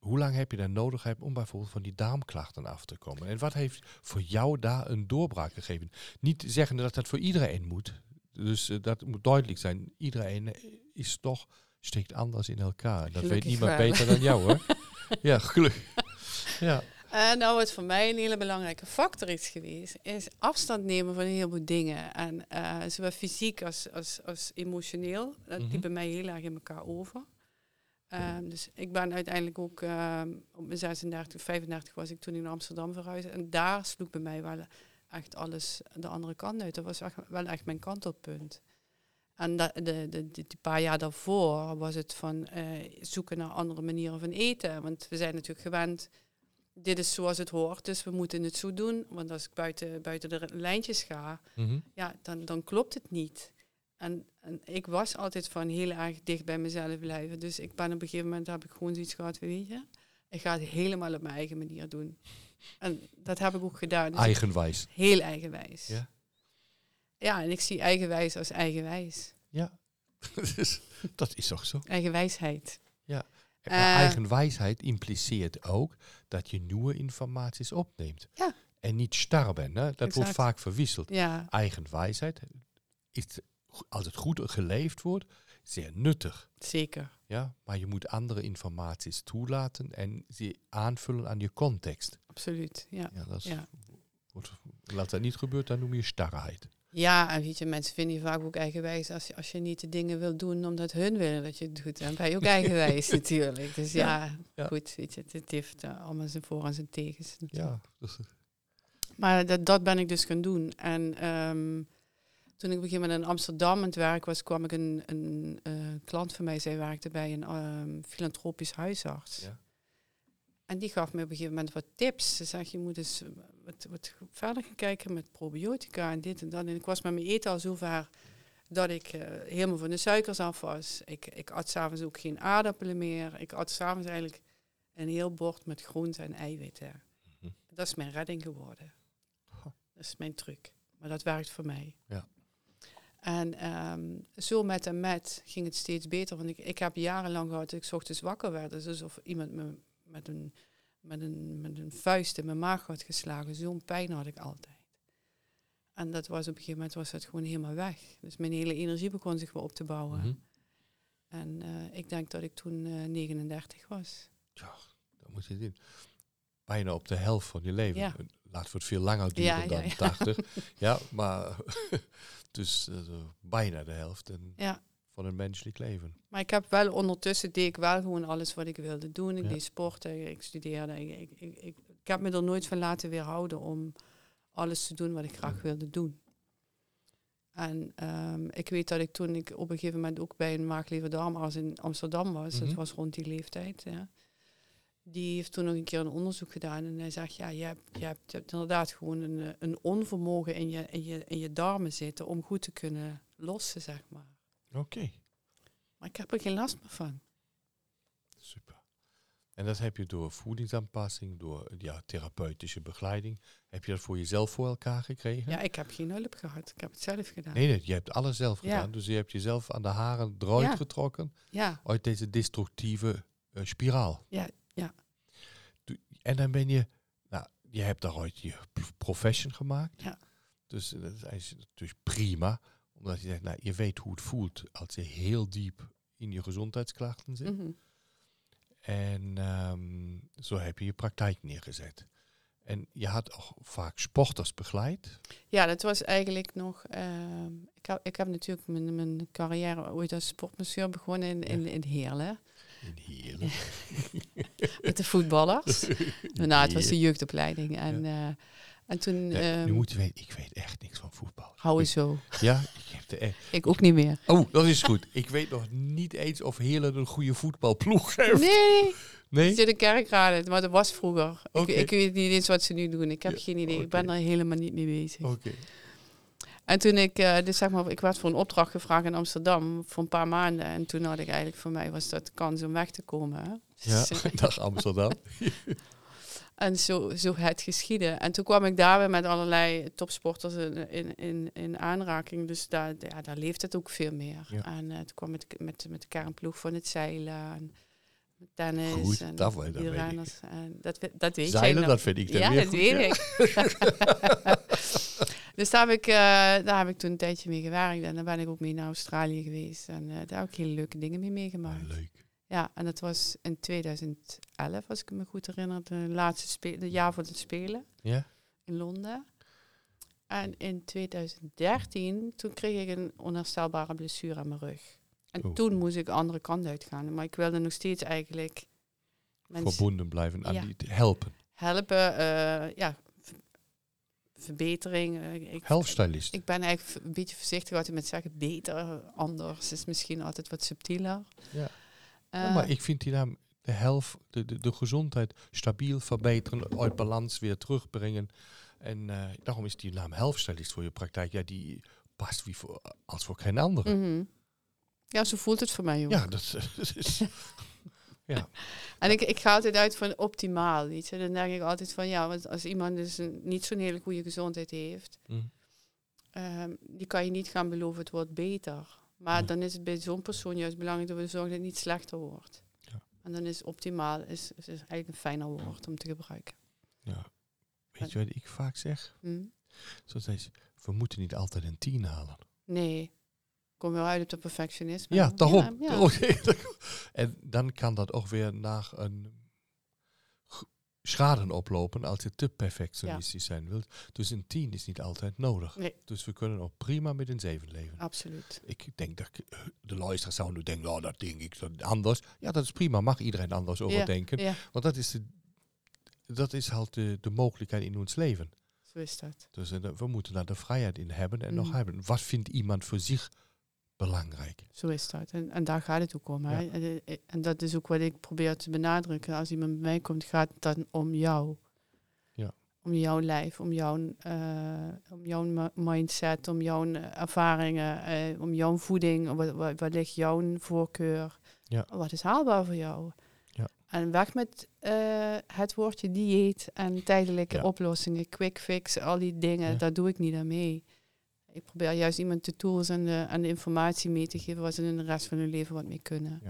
Speaker 2: hoe lang heb je dan nodig hebt om bijvoorbeeld van die darmklachten af te komen? En wat heeft voor jou daar een doorbraak gegeven? Niet zeggen dat dat voor iedereen moet. Dus eh, dat moet duidelijk zijn. Iedereen is toch steekt anders in elkaar. Dat
Speaker 3: Gelukkig
Speaker 2: weet niemand
Speaker 3: wel.
Speaker 2: beter dan jou, hoor. ja, gelukkig. Ja.
Speaker 3: En nou, wat voor mij een hele belangrijke factor is geweest, is afstand nemen van een heleboel dingen. En eh, zowel fysiek als, als, als emotioneel. Dat
Speaker 2: Mhm.
Speaker 3: liep bij mij heel erg in elkaar over. Ehm, dus ik ben uiteindelijk ook ehm, op mijn 36, 35 was ik toen in Amsterdam verhuisd. En daar sloeg bij mij wel echt alles de andere kant uit. Dat was echt, wel echt mijn kantelpunt. En dat, de, de, de, die paar jaar daarvoor was het van eh, zoeken naar andere manieren van eten. Want we zijn natuurlijk gewend, dit is zoals het hoort, dus we moeten het zo doen. Want als ik buiten, buiten de lijntjes ga,
Speaker 2: Mhm.
Speaker 3: ja, dan, dan klopt het niet. En, en ik was altijd van heel erg dicht bij mezelf blijven. Dus ik ben op een gegeven moment heb ik gewoon zoiets gehad, weet je, ik ga het helemaal op mijn eigen manier doen. En dat heb ik ook gedaan. Dus
Speaker 2: Eigenwijs.
Speaker 3: heel eigenwijs.
Speaker 2: Ja.
Speaker 3: ja, en ik zie eigenwijs als eigenwijs.
Speaker 2: Ja. Dus dat is toch zo.
Speaker 3: Eigenwijsheid.
Speaker 2: Maar
Speaker 3: Eh.
Speaker 2: eigenwijsheid impliceert ook dat je nieuwe informaties opneemt.
Speaker 3: Ja.
Speaker 2: En niet star bent. Hè? Dat wordt vaak verwisseld.
Speaker 3: Ja,
Speaker 2: Eigenwijsheid is, als het goed geleefd wordt, zeer nuttig.
Speaker 3: zeker.
Speaker 2: Ja? Maar je moet andere informaties toelaten en ze aanvullen aan je context.
Speaker 3: Absoluut. Ja.
Speaker 2: Ja, dat
Speaker 3: Ja.
Speaker 2: wordt, laat dat niet gebeuren, dan noem je starheid.
Speaker 3: Ja, en weet je, mensen vinden je vaak ook eigenwijs als je, als je niet de dingen wil doen omdat hun willen dat je het doet. Dan ben je ook eigenwijs natuurlijk. Dus ja,
Speaker 2: Ja.
Speaker 3: goed, weet je, het, heeft eh, allemaal zijn voor- en zijn tegens. natuurlijk.
Speaker 2: Ja,
Speaker 3: Maar dat, dat ben ik dus gaan doen. En ehm, toen ik op een gegeven moment in Amsterdam aan het werk was, kwam ik een, een eh, klant van mij, zij werkte bij een ehm, filantropisch huisarts.
Speaker 2: Ja.
Speaker 3: En die gaf me op een gegeven moment wat tips. Ze zegt, je moet eens wat, wat verder gaan kijken met probiotica en dit en dat. En ik was met mijn eten al zover dat ik eh, helemaal van de suikers af was. Ik, ik at s'avonds ook geen aardappelen meer. Ik at s'avonds eigenlijk een heel bord met groenten en eiwitten.
Speaker 2: Mhm.
Speaker 3: Dat is mijn redding geworden. Dat is mijn truc. Maar dat werkt voor mij.
Speaker 2: Ja.
Speaker 3: En ehm, zo met en met ging het steeds beter. Want ik, ik heb jarenlang gehad dat ik 's ochtends wakker werd. Dus alsof iemand me met een, met, een, met een vuist in mijn maag had geslagen. Zo'n pijn had ik altijd. En dat was op een gegeven moment was dat gewoon helemaal weg. Dus mijn hele energie begon zich weer op te bouwen.
Speaker 2: Mhm.
Speaker 3: En eh, ik denk dat ik toen eh, 39 was.
Speaker 2: Ja, dat moet je zien. Bijna op de helft van je leven.
Speaker 3: Ja.
Speaker 2: Laten we het veel langer duren
Speaker 3: Ja,
Speaker 2: dan
Speaker 3: ja.
Speaker 2: 80. ja, maar dus eh, bijna de helft en van een menselijk leven.
Speaker 3: Maar ik heb wel ondertussen deed ik wel gewoon alles wat ik wilde doen. Ik deed sporten, ik studeerde. Ik, ik, ik, ik, ik heb me er nooit van laten weerhouden om alles te doen wat ik graag wilde doen. En ehm, ik weet dat ik toen ik op een gegeven moment ook bij een maaglever darmarts in Amsterdam was,
Speaker 2: Mhm.
Speaker 3: dat was rond die leeftijd, ja. Die heeft toen nog een keer een onderzoek gedaan en hij zegt, ja, je hebt, je hebt, je hebt inderdaad gewoon een, eh, een onvermogen in je, in, je, in je darmen zitten om goed te kunnen lossen, zeg maar.
Speaker 2: Oké,
Speaker 3: Maar ik heb er geen last meer van.
Speaker 2: super. En dat heb je door voedingsaanpassing, door ja, therapeutische begeleiding. Heb je dat voor jezelf voor elkaar gekregen?
Speaker 3: Ja, ik heb geen hulp gehad. Ik heb het zelf gedaan.
Speaker 2: Nee, nee, je hebt alles zelf
Speaker 3: Ja.
Speaker 2: gedaan. Dus je hebt jezelf aan de haren eruit
Speaker 3: Ja.
Speaker 2: getrokken
Speaker 3: Ja,
Speaker 2: uit deze destructieve eh, spiraal.
Speaker 3: Ja,
Speaker 2: En dan ben je, nou, je hebt daaruit je p- profession gemaakt.
Speaker 3: Ja.
Speaker 2: Dus eh, dat is dus prima, omdat je zegt, nou, je weet hoe het voelt als je heel diep in je gezondheidsklachten zit.
Speaker 3: mhm.
Speaker 2: En ehm, zo heb je je praktijk neergezet. En je had ook vaak sporters begeleid.
Speaker 3: ja dat was eigenlijk nog... ehm, ik, heb, ik heb natuurlijk mijn, mijn carrière ooit als sportmasseur begonnen in, in, in Heerlen.
Speaker 2: Heerlen.
Speaker 3: Met de voetballers. nou, het was de jeugdopleiding. En, eh, en toen...
Speaker 2: Ja,
Speaker 3: ehm
Speaker 2: nu moet je weten, ik weet echt niks van voetbal.
Speaker 3: hou eens zo.
Speaker 2: Ja, ik heb de echt.
Speaker 3: Ik ook niet meer.
Speaker 2: Oh, dat is goed. Ik weet nog niet eens of Heerlen een goede voetbalploeg heeft.
Speaker 3: Nee,
Speaker 2: Nee?
Speaker 3: het zit in kerkraden. Maar dat was vroeger.
Speaker 2: Oké.
Speaker 3: Ik, ik weet niet eens wat ze nu doen. Ik heb
Speaker 2: Ja,
Speaker 3: geen idee. Ik ben er helemaal niet mee bezig.
Speaker 2: Oké.
Speaker 3: En toen ik, eh, dus zeg maar, ik werd voor een opdracht gevraagd in Amsterdam voor een paar maanden. En toen had ik eigenlijk voor mij was dat de kans om weg te komen. Hè?
Speaker 2: Ja, dag Amsterdam.
Speaker 3: en zo, zo het geschieden. En toen kwam ik daar weer met allerlei topsporters in, in, in, in aanraking. Dus daar, ja, daar leeft het ook veel meer.
Speaker 2: Ja.
Speaker 3: En eh, toen kwam ik met, met de kernploeg van het zeilen. En, Tennis
Speaker 2: Goed,
Speaker 3: en
Speaker 2: dat
Speaker 3: wielrenners. En dat, we- dat weet
Speaker 2: Zeilen,
Speaker 3: jij
Speaker 2: dat vind ik dan
Speaker 3: Ja,
Speaker 2: weer
Speaker 3: dat
Speaker 2: goed,
Speaker 3: weet
Speaker 2: ja.
Speaker 3: ik. Dus daar heb ik, eh, daar heb ik toen een tijdje mee gewerkt. En dan ben ik ook mee naar Australië geweest. En eh, daar heb ik hele leuke dingen mee meegemaakt.
Speaker 2: Ah, leuk.
Speaker 3: Ja, en dat was in 2011, als ik me goed herinner. De laatste spe de jaar voor de Spelen
Speaker 2: Ja?
Speaker 3: in Londen. En in 2013, toen kreeg ik een onherstelbare blessure aan mijn rug. En
Speaker 2: Oh.
Speaker 3: toen moest ik de andere kant uitgaan. Maar ik wilde nog steeds eigenlijk mensen
Speaker 2: Verbonden blijven aan
Speaker 3: Ja.
Speaker 2: die helpen.
Speaker 3: helpen. eh, ja, verbetering. eh, ik,
Speaker 2: Helpstylist.
Speaker 3: ik ben eigenlijk een beetje voorzichtig altijd met zeggen beter, anders is misschien altijd wat subtieler.
Speaker 2: Ja.
Speaker 3: Eh,
Speaker 2: Ja, maar ik vind die naam de helft, de, de, de gezondheid stabiel verbeteren, uit balans weer terugbrengen. En eh, daarom is die naam helpstylist voor je praktijk. Ja, die past wie voor, als voor geen andere.
Speaker 3: mhm. Ja, zo voelt het voor mij ook.
Speaker 2: Ja, dat, dat is. Ja,
Speaker 3: En ik, ik ga altijd uit van optimaal, weet je. Dan denk ik altijd van, ja, want als iemand dus een, niet zo'n hele goede gezondheid heeft,
Speaker 2: hm,
Speaker 3: ehm, die kan je niet gaan beloven, het wordt beter. Maar
Speaker 2: Nee.
Speaker 3: dan is het bij zo'n persoon juist belangrijk dat we zorgen dat het niet slechter wordt.
Speaker 2: Ja.
Speaker 3: En dan is optimaal is, is eigenlijk een fijner woord om te gebruiken.
Speaker 2: ja. Weet je wat ik vaak zeg?
Speaker 3: Hm?
Speaker 2: Zo zei ze, we moeten niet altijd een tien halen.
Speaker 3: Nee. Kom wel uit op de perfectionisme.
Speaker 2: Ja, daarom.
Speaker 3: Ja,
Speaker 2: en dan kan dat ook weer naar een schade oplopen als je te perfectionistisch zijn wilt. Dus een 10 is niet altijd nodig.
Speaker 3: Nee.
Speaker 2: Dus we kunnen ook prima met een 7 leven.
Speaker 3: Absoluut.
Speaker 2: Ik denk dat ik- de luisteraars zouden nu denken, oh, dat denk ik dat anders. Ja, dat is prima. Mag iedereen anders over denken. Want dat is, de, dat is halt de, de mogelijkheid in ons leven.
Speaker 3: zo is dat.
Speaker 2: Dus eh, we moeten daar de vrijheid in hebben en nog
Speaker 3: Mhm.
Speaker 2: hebben. Wat vindt iemand voor zich belangrijk?
Speaker 3: Zo is dat. En, en daar gaat het ook om. Hè?
Speaker 2: Ja.
Speaker 3: En, en dat is ook wat ik probeer te benadrukken. Als iemand bij mij komt, gaat het dan om jou.
Speaker 2: Ja.
Speaker 3: Om jouw lijf, om jouw, eh, om jouw mi- mindset, om jouw eh, ervaringen, eh, om jouw voeding. Wat, wat, wat ligt jouw voorkeur?
Speaker 2: Ja.
Speaker 3: Wat is haalbaar voor jou?
Speaker 2: Ja.
Speaker 3: En weg met het woordje dieet en tijdelijke
Speaker 2: Ja.
Speaker 3: oplossingen, quick fix, al die dingen.
Speaker 2: Ja.
Speaker 3: Daar doe ik niet aan mee. Ik probeer juist iemand de tools en de, en de informatie mee te geven waar ze in de rest van hun leven wat mee kunnen.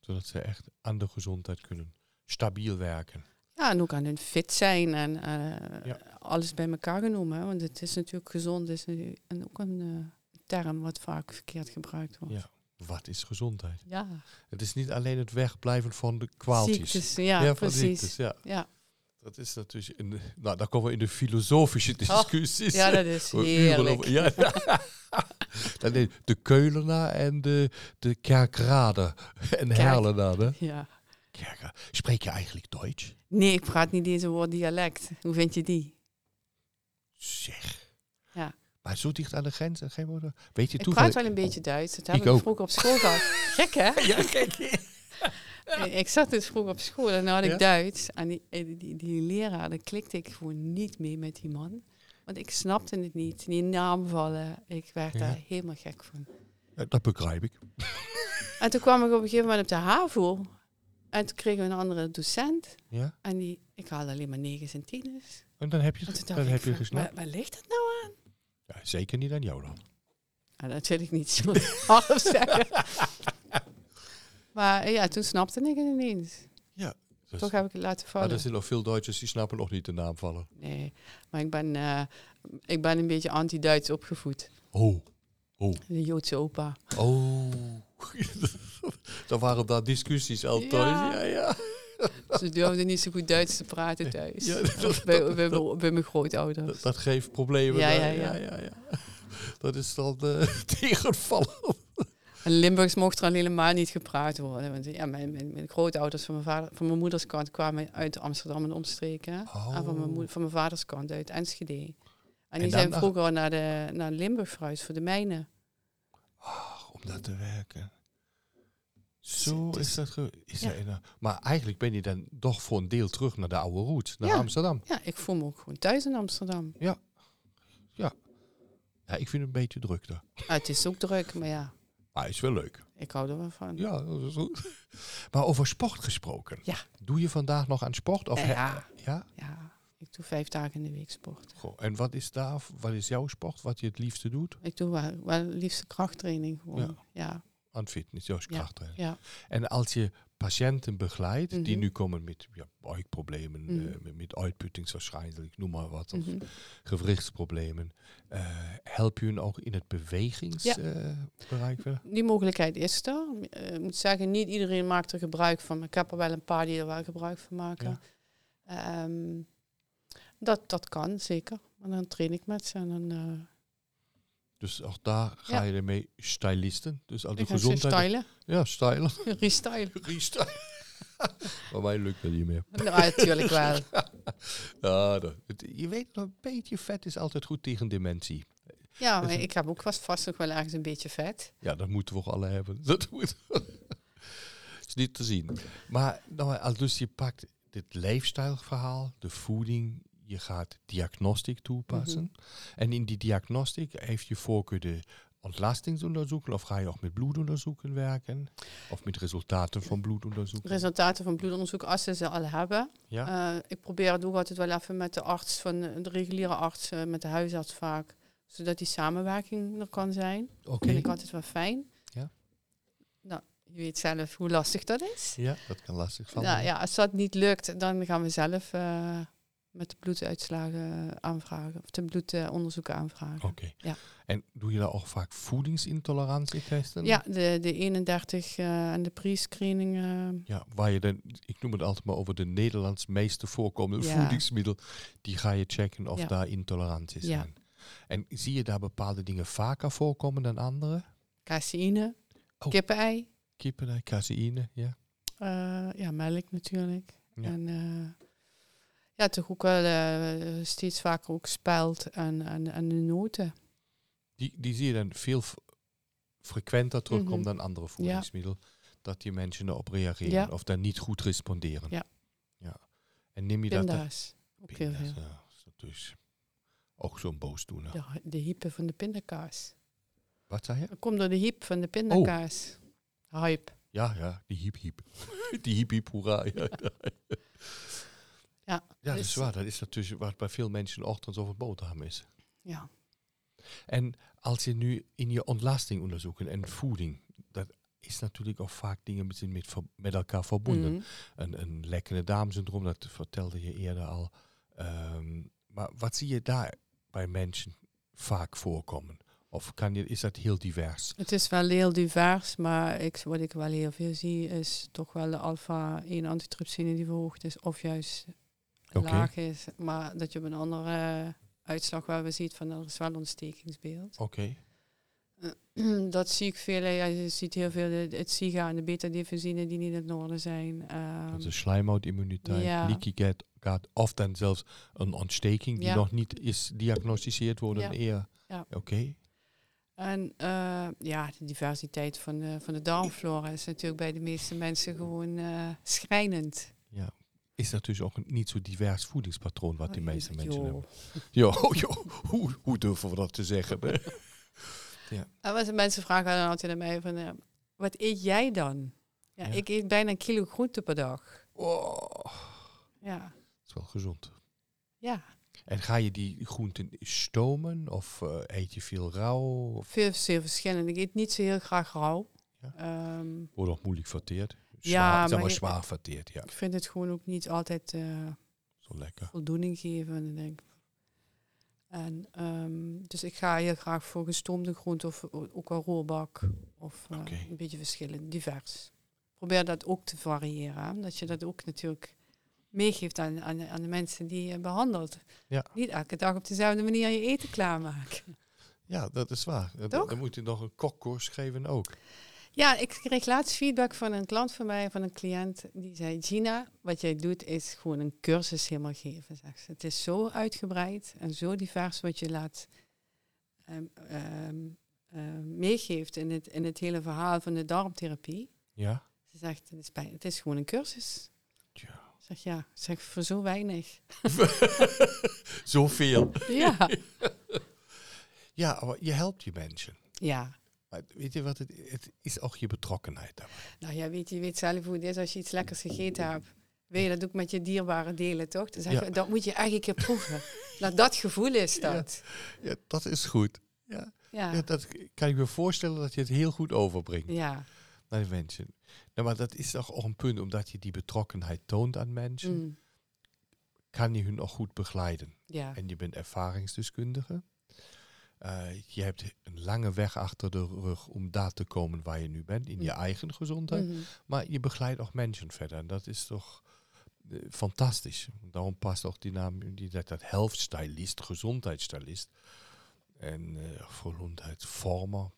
Speaker 2: Zodat ze echt aan de gezondheid kunnen stabiel werken.
Speaker 3: Ja, en ook aan hun fit zijn en eh,
Speaker 2: Ja.
Speaker 3: alles bij elkaar genomen. Hè? Want het is natuurlijk gezond, is nu- en ook een eh, term wat vaak verkeerd gebruikt wordt.
Speaker 2: Ja. Wat is gezondheid?
Speaker 3: Ja,
Speaker 2: Het is niet alleen het wegblijven van de kwaaltjes.
Speaker 3: ziektes, ja, precies.
Speaker 2: ziektes, ja.
Speaker 3: Ja.
Speaker 2: Dat is natuurlijk, in de, nou, dan komen we in de filosofische discussies.
Speaker 3: ja, dat is heerlijk.
Speaker 2: over- ja. Dan nee, de Keulenaar en de, de Kerkrade en. Herlenaar. Hè?
Speaker 3: Ja.
Speaker 2: Kerker. Spreek je eigenlijk Duits?
Speaker 3: Nee, ik praat niet deze woord dialect. Hoe vind je die?
Speaker 2: Zeg.
Speaker 3: Ja.
Speaker 2: Maar zo dicht aan de grens en geen woorden. Weet je
Speaker 3: Ik
Speaker 2: toevallig...
Speaker 3: praat wel een beetje Duits. Dat heb
Speaker 2: Ik
Speaker 3: ik,
Speaker 2: ook.
Speaker 3: vroeger op school gehad. Gek, hè?
Speaker 2: Ja, kijk.
Speaker 3: Ik zat dus vroeger op school en dan had ik
Speaker 2: Ja?
Speaker 3: Duits. En die, eh, die, die, die leraar, daar klikte ik gewoon niet mee met die man. Want ik snapte het niet. Die naamvallen, ik werd
Speaker 2: Ja.
Speaker 3: daar helemaal gek van.
Speaker 2: Dat begrijp ik.
Speaker 3: En toen kwam ik op een gegeven moment op de HAVO. En toen kregen we een andere docent.
Speaker 2: Ja?
Speaker 3: En die, ik haalde alleen maar negens en tieners.
Speaker 2: En dan heb je, het- dan heb je
Speaker 3: van,
Speaker 2: gesnapt.
Speaker 3: waar, waar ligt het nou aan?
Speaker 2: Ja, zeker niet aan jou dan.
Speaker 3: En dat wil ik niet zo half zeggen. Maar eh, ja, toen snapte ik het ineens.
Speaker 2: Dus,
Speaker 3: Toch heb ik het laten
Speaker 2: maar
Speaker 3: vallen.
Speaker 2: er zijn nog veel Duitsers die snappen nog niet de naam vallen.
Speaker 3: Nee, maar ik ben, eh, ik ben een beetje anti-Duits opgevoed.
Speaker 2: Oh.
Speaker 3: De Joodse opa.
Speaker 2: Oh. dan waren daar discussies altijd.
Speaker 3: Ja.
Speaker 2: Ja, ja.
Speaker 3: Ze durfden niet zo goed Duits te praten thuis.
Speaker 2: Ja, dat-
Speaker 3: bij, bij,
Speaker 2: dat-
Speaker 3: bij mijn grootouders.
Speaker 2: Dat, dat geeft problemen.
Speaker 3: Ja, ja, ja.
Speaker 2: ja, ja. Dat is dan eh, tegenvallen.
Speaker 3: En Limburgs mocht er al helemaal niet gepraat worden. Want ja, mijn, mijn, mijn grootouders van mijn, vader, van mijn moeders kant kwamen uit Amsterdam en omstreken. En van mijn, moeder, van mijn vaders kant uit Enschede. En die
Speaker 2: dan
Speaker 3: zijn
Speaker 2: nog-
Speaker 3: vroeger naar, de, naar Limburg verhuisd voor de mijnen.
Speaker 2: Ach, om dat te werken. Zo
Speaker 3: Dus-
Speaker 2: is dat. Is
Speaker 3: ja.
Speaker 2: dat maar eigenlijk ben je dan toch voor een deel terug naar de oude roots, naar
Speaker 3: Ja.
Speaker 2: Amsterdam.
Speaker 3: Ja, ik voel me ook gewoon thuis in Amsterdam.
Speaker 2: Ja, ik vind het een beetje druk daar.
Speaker 3: Ah, het is ook druk, maar ja,
Speaker 2: Maar is wel leuk.
Speaker 3: ik hou er wel van.
Speaker 2: Ja, dat is goed. Maar over sport gesproken.
Speaker 3: Ja.
Speaker 2: Doe je vandaag nog aan sport? Of
Speaker 3: Eh, ja.
Speaker 2: ja?
Speaker 3: Ja, ik doe vijf dagen in de week sport.
Speaker 2: Goh, en wat is daar, wat is jouw sport, wat je het liefste doet?
Speaker 3: Ik doe wel, wel liefst krachttraining gewoon.
Speaker 2: Ja. Aan fitness, jouw
Speaker 3: Ja.
Speaker 2: krachttraining.
Speaker 3: ja.
Speaker 2: En als je patiënten begeleid die
Speaker 3: Mhm.
Speaker 2: nu komen met ja, buikproblemen, eh, met, met uitputtingswaarschijnlijk, noem maar wat, of
Speaker 3: Mhm.
Speaker 2: gewrichtsproblemen. Eh, help je hen ook in het bewegingsbereik weer?
Speaker 3: Die mogelijkheid is er. Eh, Ik moet zeggen, niet iedereen maakt er gebruik van. Ik heb er wel een paar die er wel gebruik van maken. Ehm, dat, dat kan, zeker. En dan train ik met ze. En dan
Speaker 2: Dus ook daar ga je ermee stylisten. Dus al de gezondheid.
Speaker 3: stylen.
Speaker 2: Ja, stylen.
Speaker 3: Restylen.
Speaker 2: Restylen. Bij mij lukt dat niet meer.
Speaker 3: Nou, natuurlijk wel.
Speaker 2: Ja, dat, je weet nog, een beetje vet is altijd goed tegen dementie.
Speaker 3: Ja, maar ik heb ook vast, vast nog wel ergens een beetje vet.
Speaker 2: Ja, dat moeten we ook alle hebben. Dat moet. is niet te zien. Maar nou, als dus je pakt dit leefstijlverhaal, de voeding, je gaat diagnostiek toepassen.
Speaker 3: Mhm.
Speaker 2: En in die diagnostiek heeft je voorkeur de ontlastingsonderzoeken of ga je ook met bloedonderzoeken werken? Of met resultaten van bloedonderzoeken?
Speaker 3: Resultaten van bloedonderzoek, als ze ze al hebben.
Speaker 2: Ja,
Speaker 3: Eh, ik probeer het ook altijd wel even met de arts, van de, de reguliere arts, eh, met de huisarts vaak. Zodat die samenwerking er kan zijn.
Speaker 2: oké.
Speaker 3: Vind ik altijd wel fijn.
Speaker 2: Ja.
Speaker 3: Nou, je weet zelf hoe lastig dat is.
Speaker 2: Ja, dat kan lastig vallen.
Speaker 3: Nou, ja, als dat niet lukt, dan gaan we zelf eh, met de bloeduitslagen aanvragen. Of de bloedonderzoeken aanvragen.
Speaker 2: Oké.
Speaker 3: Ja.
Speaker 2: En doe je daar ook vaak voedingsintolerantie testen?
Speaker 3: Ja, de, de 31 eh, en de pre-screening. eh,
Speaker 2: Ja, waar je dan, ik noem het altijd maar over de Nederlands meeste voorkomende
Speaker 3: Ja.
Speaker 2: voedingsmiddel, die ga je checken of
Speaker 3: Ja.
Speaker 2: daar intoleranties
Speaker 3: Ja.
Speaker 2: zijn. En zie je daar bepaalde dingen vaker voorkomen dan andere?
Speaker 3: caseïne,
Speaker 2: Oh.
Speaker 3: kippenei,
Speaker 2: Kippen, caseïne, ja.
Speaker 3: eh, ja, melk natuurlijk.
Speaker 2: Ja.
Speaker 3: En eh, ja, toch ook wel eh, steeds vaker ook spelt en, en, en de noten.
Speaker 2: Die, die zie je dan veel frequenter terugkomen
Speaker 3: Mhm.
Speaker 2: dan andere voedingsmiddelen. Dat die mensen erop reageren
Speaker 3: Ja.
Speaker 2: of daar niet goed responderen.
Speaker 3: Ja.
Speaker 2: ja. En neem je dat...
Speaker 3: Pinda's, ook heel
Speaker 2: Pinda's,
Speaker 3: veel.
Speaker 2: ja, dus ook zo'n boosdoener.
Speaker 3: De, de hype van de pindakaas.
Speaker 2: Wat zei je?
Speaker 3: Dat komt door de hype van de pindakaas. Hype.
Speaker 2: Ja, ja, die hiep hiep. die hiep hiep, hoera. Ja,
Speaker 3: Ja,
Speaker 2: ja dat is
Speaker 3: dus-
Speaker 2: waar. Dat is natuurlijk wat bij veel mensen ochtends over boterham is.
Speaker 3: Ja.
Speaker 2: En als je nu in je ontlasting onderzoeken en voeding, dat is natuurlijk ook vaak dingen met, met, met elkaar verbonden.
Speaker 3: Mhm.
Speaker 2: Een, een lekkere darmsyndroom, dat vertelde je eerder al. Ehm, maar wat zie je daar bij mensen vaak voorkomen? Of kan je, is dat heel divers?
Speaker 3: Het is wel heel divers, maar ik, wat ik wel heel veel zie is toch wel de alfa-1 antitrypsine die verhoogd is. Of juist Laag is. Maar dat je op een andere eh, uitslag wel weer ziet van er is wel ontstekingsbeeld.
Speaker 2: Oké.
Speaker 3: dat zie ik veel. Ja, je ziet heel veel de- het SIGA en de beta-diffusine die niet in orde zijn. Ehm,
Speaker 2: Dat is
Speaker 3: ja.
Speaker 2: leaky gut, of dan zelfs een ontsteking die
Speaker 3: Ja.
Speaker 2: nog niet is diagnosticeerd worden
Speaker 3: Ja.
Speaker 2: eer.
Speaker 3: Ja.
Speaker 2: Oké.
Speaker 3: En eh, ja, de diversiteit van de, van de darmflora is natuurlijk bij de meeste mensen gewoon eh, schrijnend.
Speaker 2: Ja. Is dat dus ook een niet zo divers voedingspatroon wat die
Speaker 3: Oh,
Speaker 2: meeste mensen hebben? Ja, hoe, hoe durven we dat te zeggen? hè?
Speaker 3: En wat de mensen vragen dan altijd aan mij van, eh, wat eet jij dan? Ja,
Speaker 2: Ja.
Speaker 3: ik eet bijna een kilo groente per dag.
Speaker 2: Oh,
Speaker 3: Ja,
Speaker 2: dat is wel gezond.
Speaker 3: ja.
Speaker 2: En ga je die groenten stomen of eh, eet je veel rauw? Of
Speaker 3: Veel, zeer verschillend. Ik eet niet zo heel graag rauw.
Speaker 2: Ja.
Speaker 3: Ehm,
Speaker 2: wordt nog moeilijk verteerd?
Speaker 3: Ja,
Speaker 2: zeg
Speaker 3: maar
Speaker 2: zwaar verteerd, ja.
Speaker 3: ik vind het gewoon ook niet altijd eh,
Speaker 2: Zo lekker.
Speaker 3: voldoening geven. En, ik denk, en, ehm, dus ik ga heel graag voor gestoomde groenten of ook wel roerbak. Of eh, een beetje verschillend, divers. Probeer dat ook te variëren. hè, Dat je dat ook natuurlijk meegeeft aan, aan, aan de mensen die je behandelt.
Speaker 2: Ja.
Speaker 3: Niet elke dag op dezelfde manier je eten klaarmaken.
Speaker 2: Ja, dat is waar.
Speaker 3: Toch?
Speaker 2: Dan moet je nog een kokkoers geven ook.
Speaker 3: Ja, ik kreeg laatst feedback van een klant van mij, van een cliënt, die zei: Gina, wat jij doet is gewoon een cursus helemaal geven. Zegt ze. Het is zo uitgebreid en zo divers wat je laat ehm, meegeeft in het, in het hele verhaal van de darmtherapie.
Speaker 2: Ja?
Speaker 3: Ze zegt: het is, bij, het is gewoon een cursus. Ik zeg ja, zeg voor zo weinig.
Speaker 2: Zoveel.
Speaker 3: ja.
Speaker 2: Ja, je helpt je mensen.
Speaker 3: ja.
Speaker 2: Weet je wat het, het is? ook je betrokkenheid daarbij.
Speaker 3: Nou ja, weet je weet zelf hoe het is als je iets lekkers gegeten hebt. Wil je dat ook met je dierbare delen, toch? Dan zeg je, dat moet je eigenlijk een keer proeven. nou, dat gevoel is dat.
Speaker 2: Ja, dat is goed. Ja,
Speaker 3: Ja.
Speaker 2: ja, dat kan ik me voorstellen dat je het heel goed overbrengt.
Speaker 3: Ja.
Speaker 2: naar de mensen. Nou, maar dat is toch ook een punt, omdat je die betrokkenheid toont aan mensen,
Speaker 3: Mm.
Speaker 2: kan je hun ook goed begeleiden.
Speaker 3: Ja.
Speaker 2: En je bent ervaringsdeskundige. Eh, je hebt een lange weg achter de rug om daar te komen waar je nu bent, in je eigen gezondheid.
Speaker 3: Mhm.
Speaker 2: Maar je begeleidt ook mensen verder. En dat is toch eh, fantastisch. Daarom past ook die naam, die, dat, dat health stylist, gezondheidsstylist. En eh gezondheidsvormer.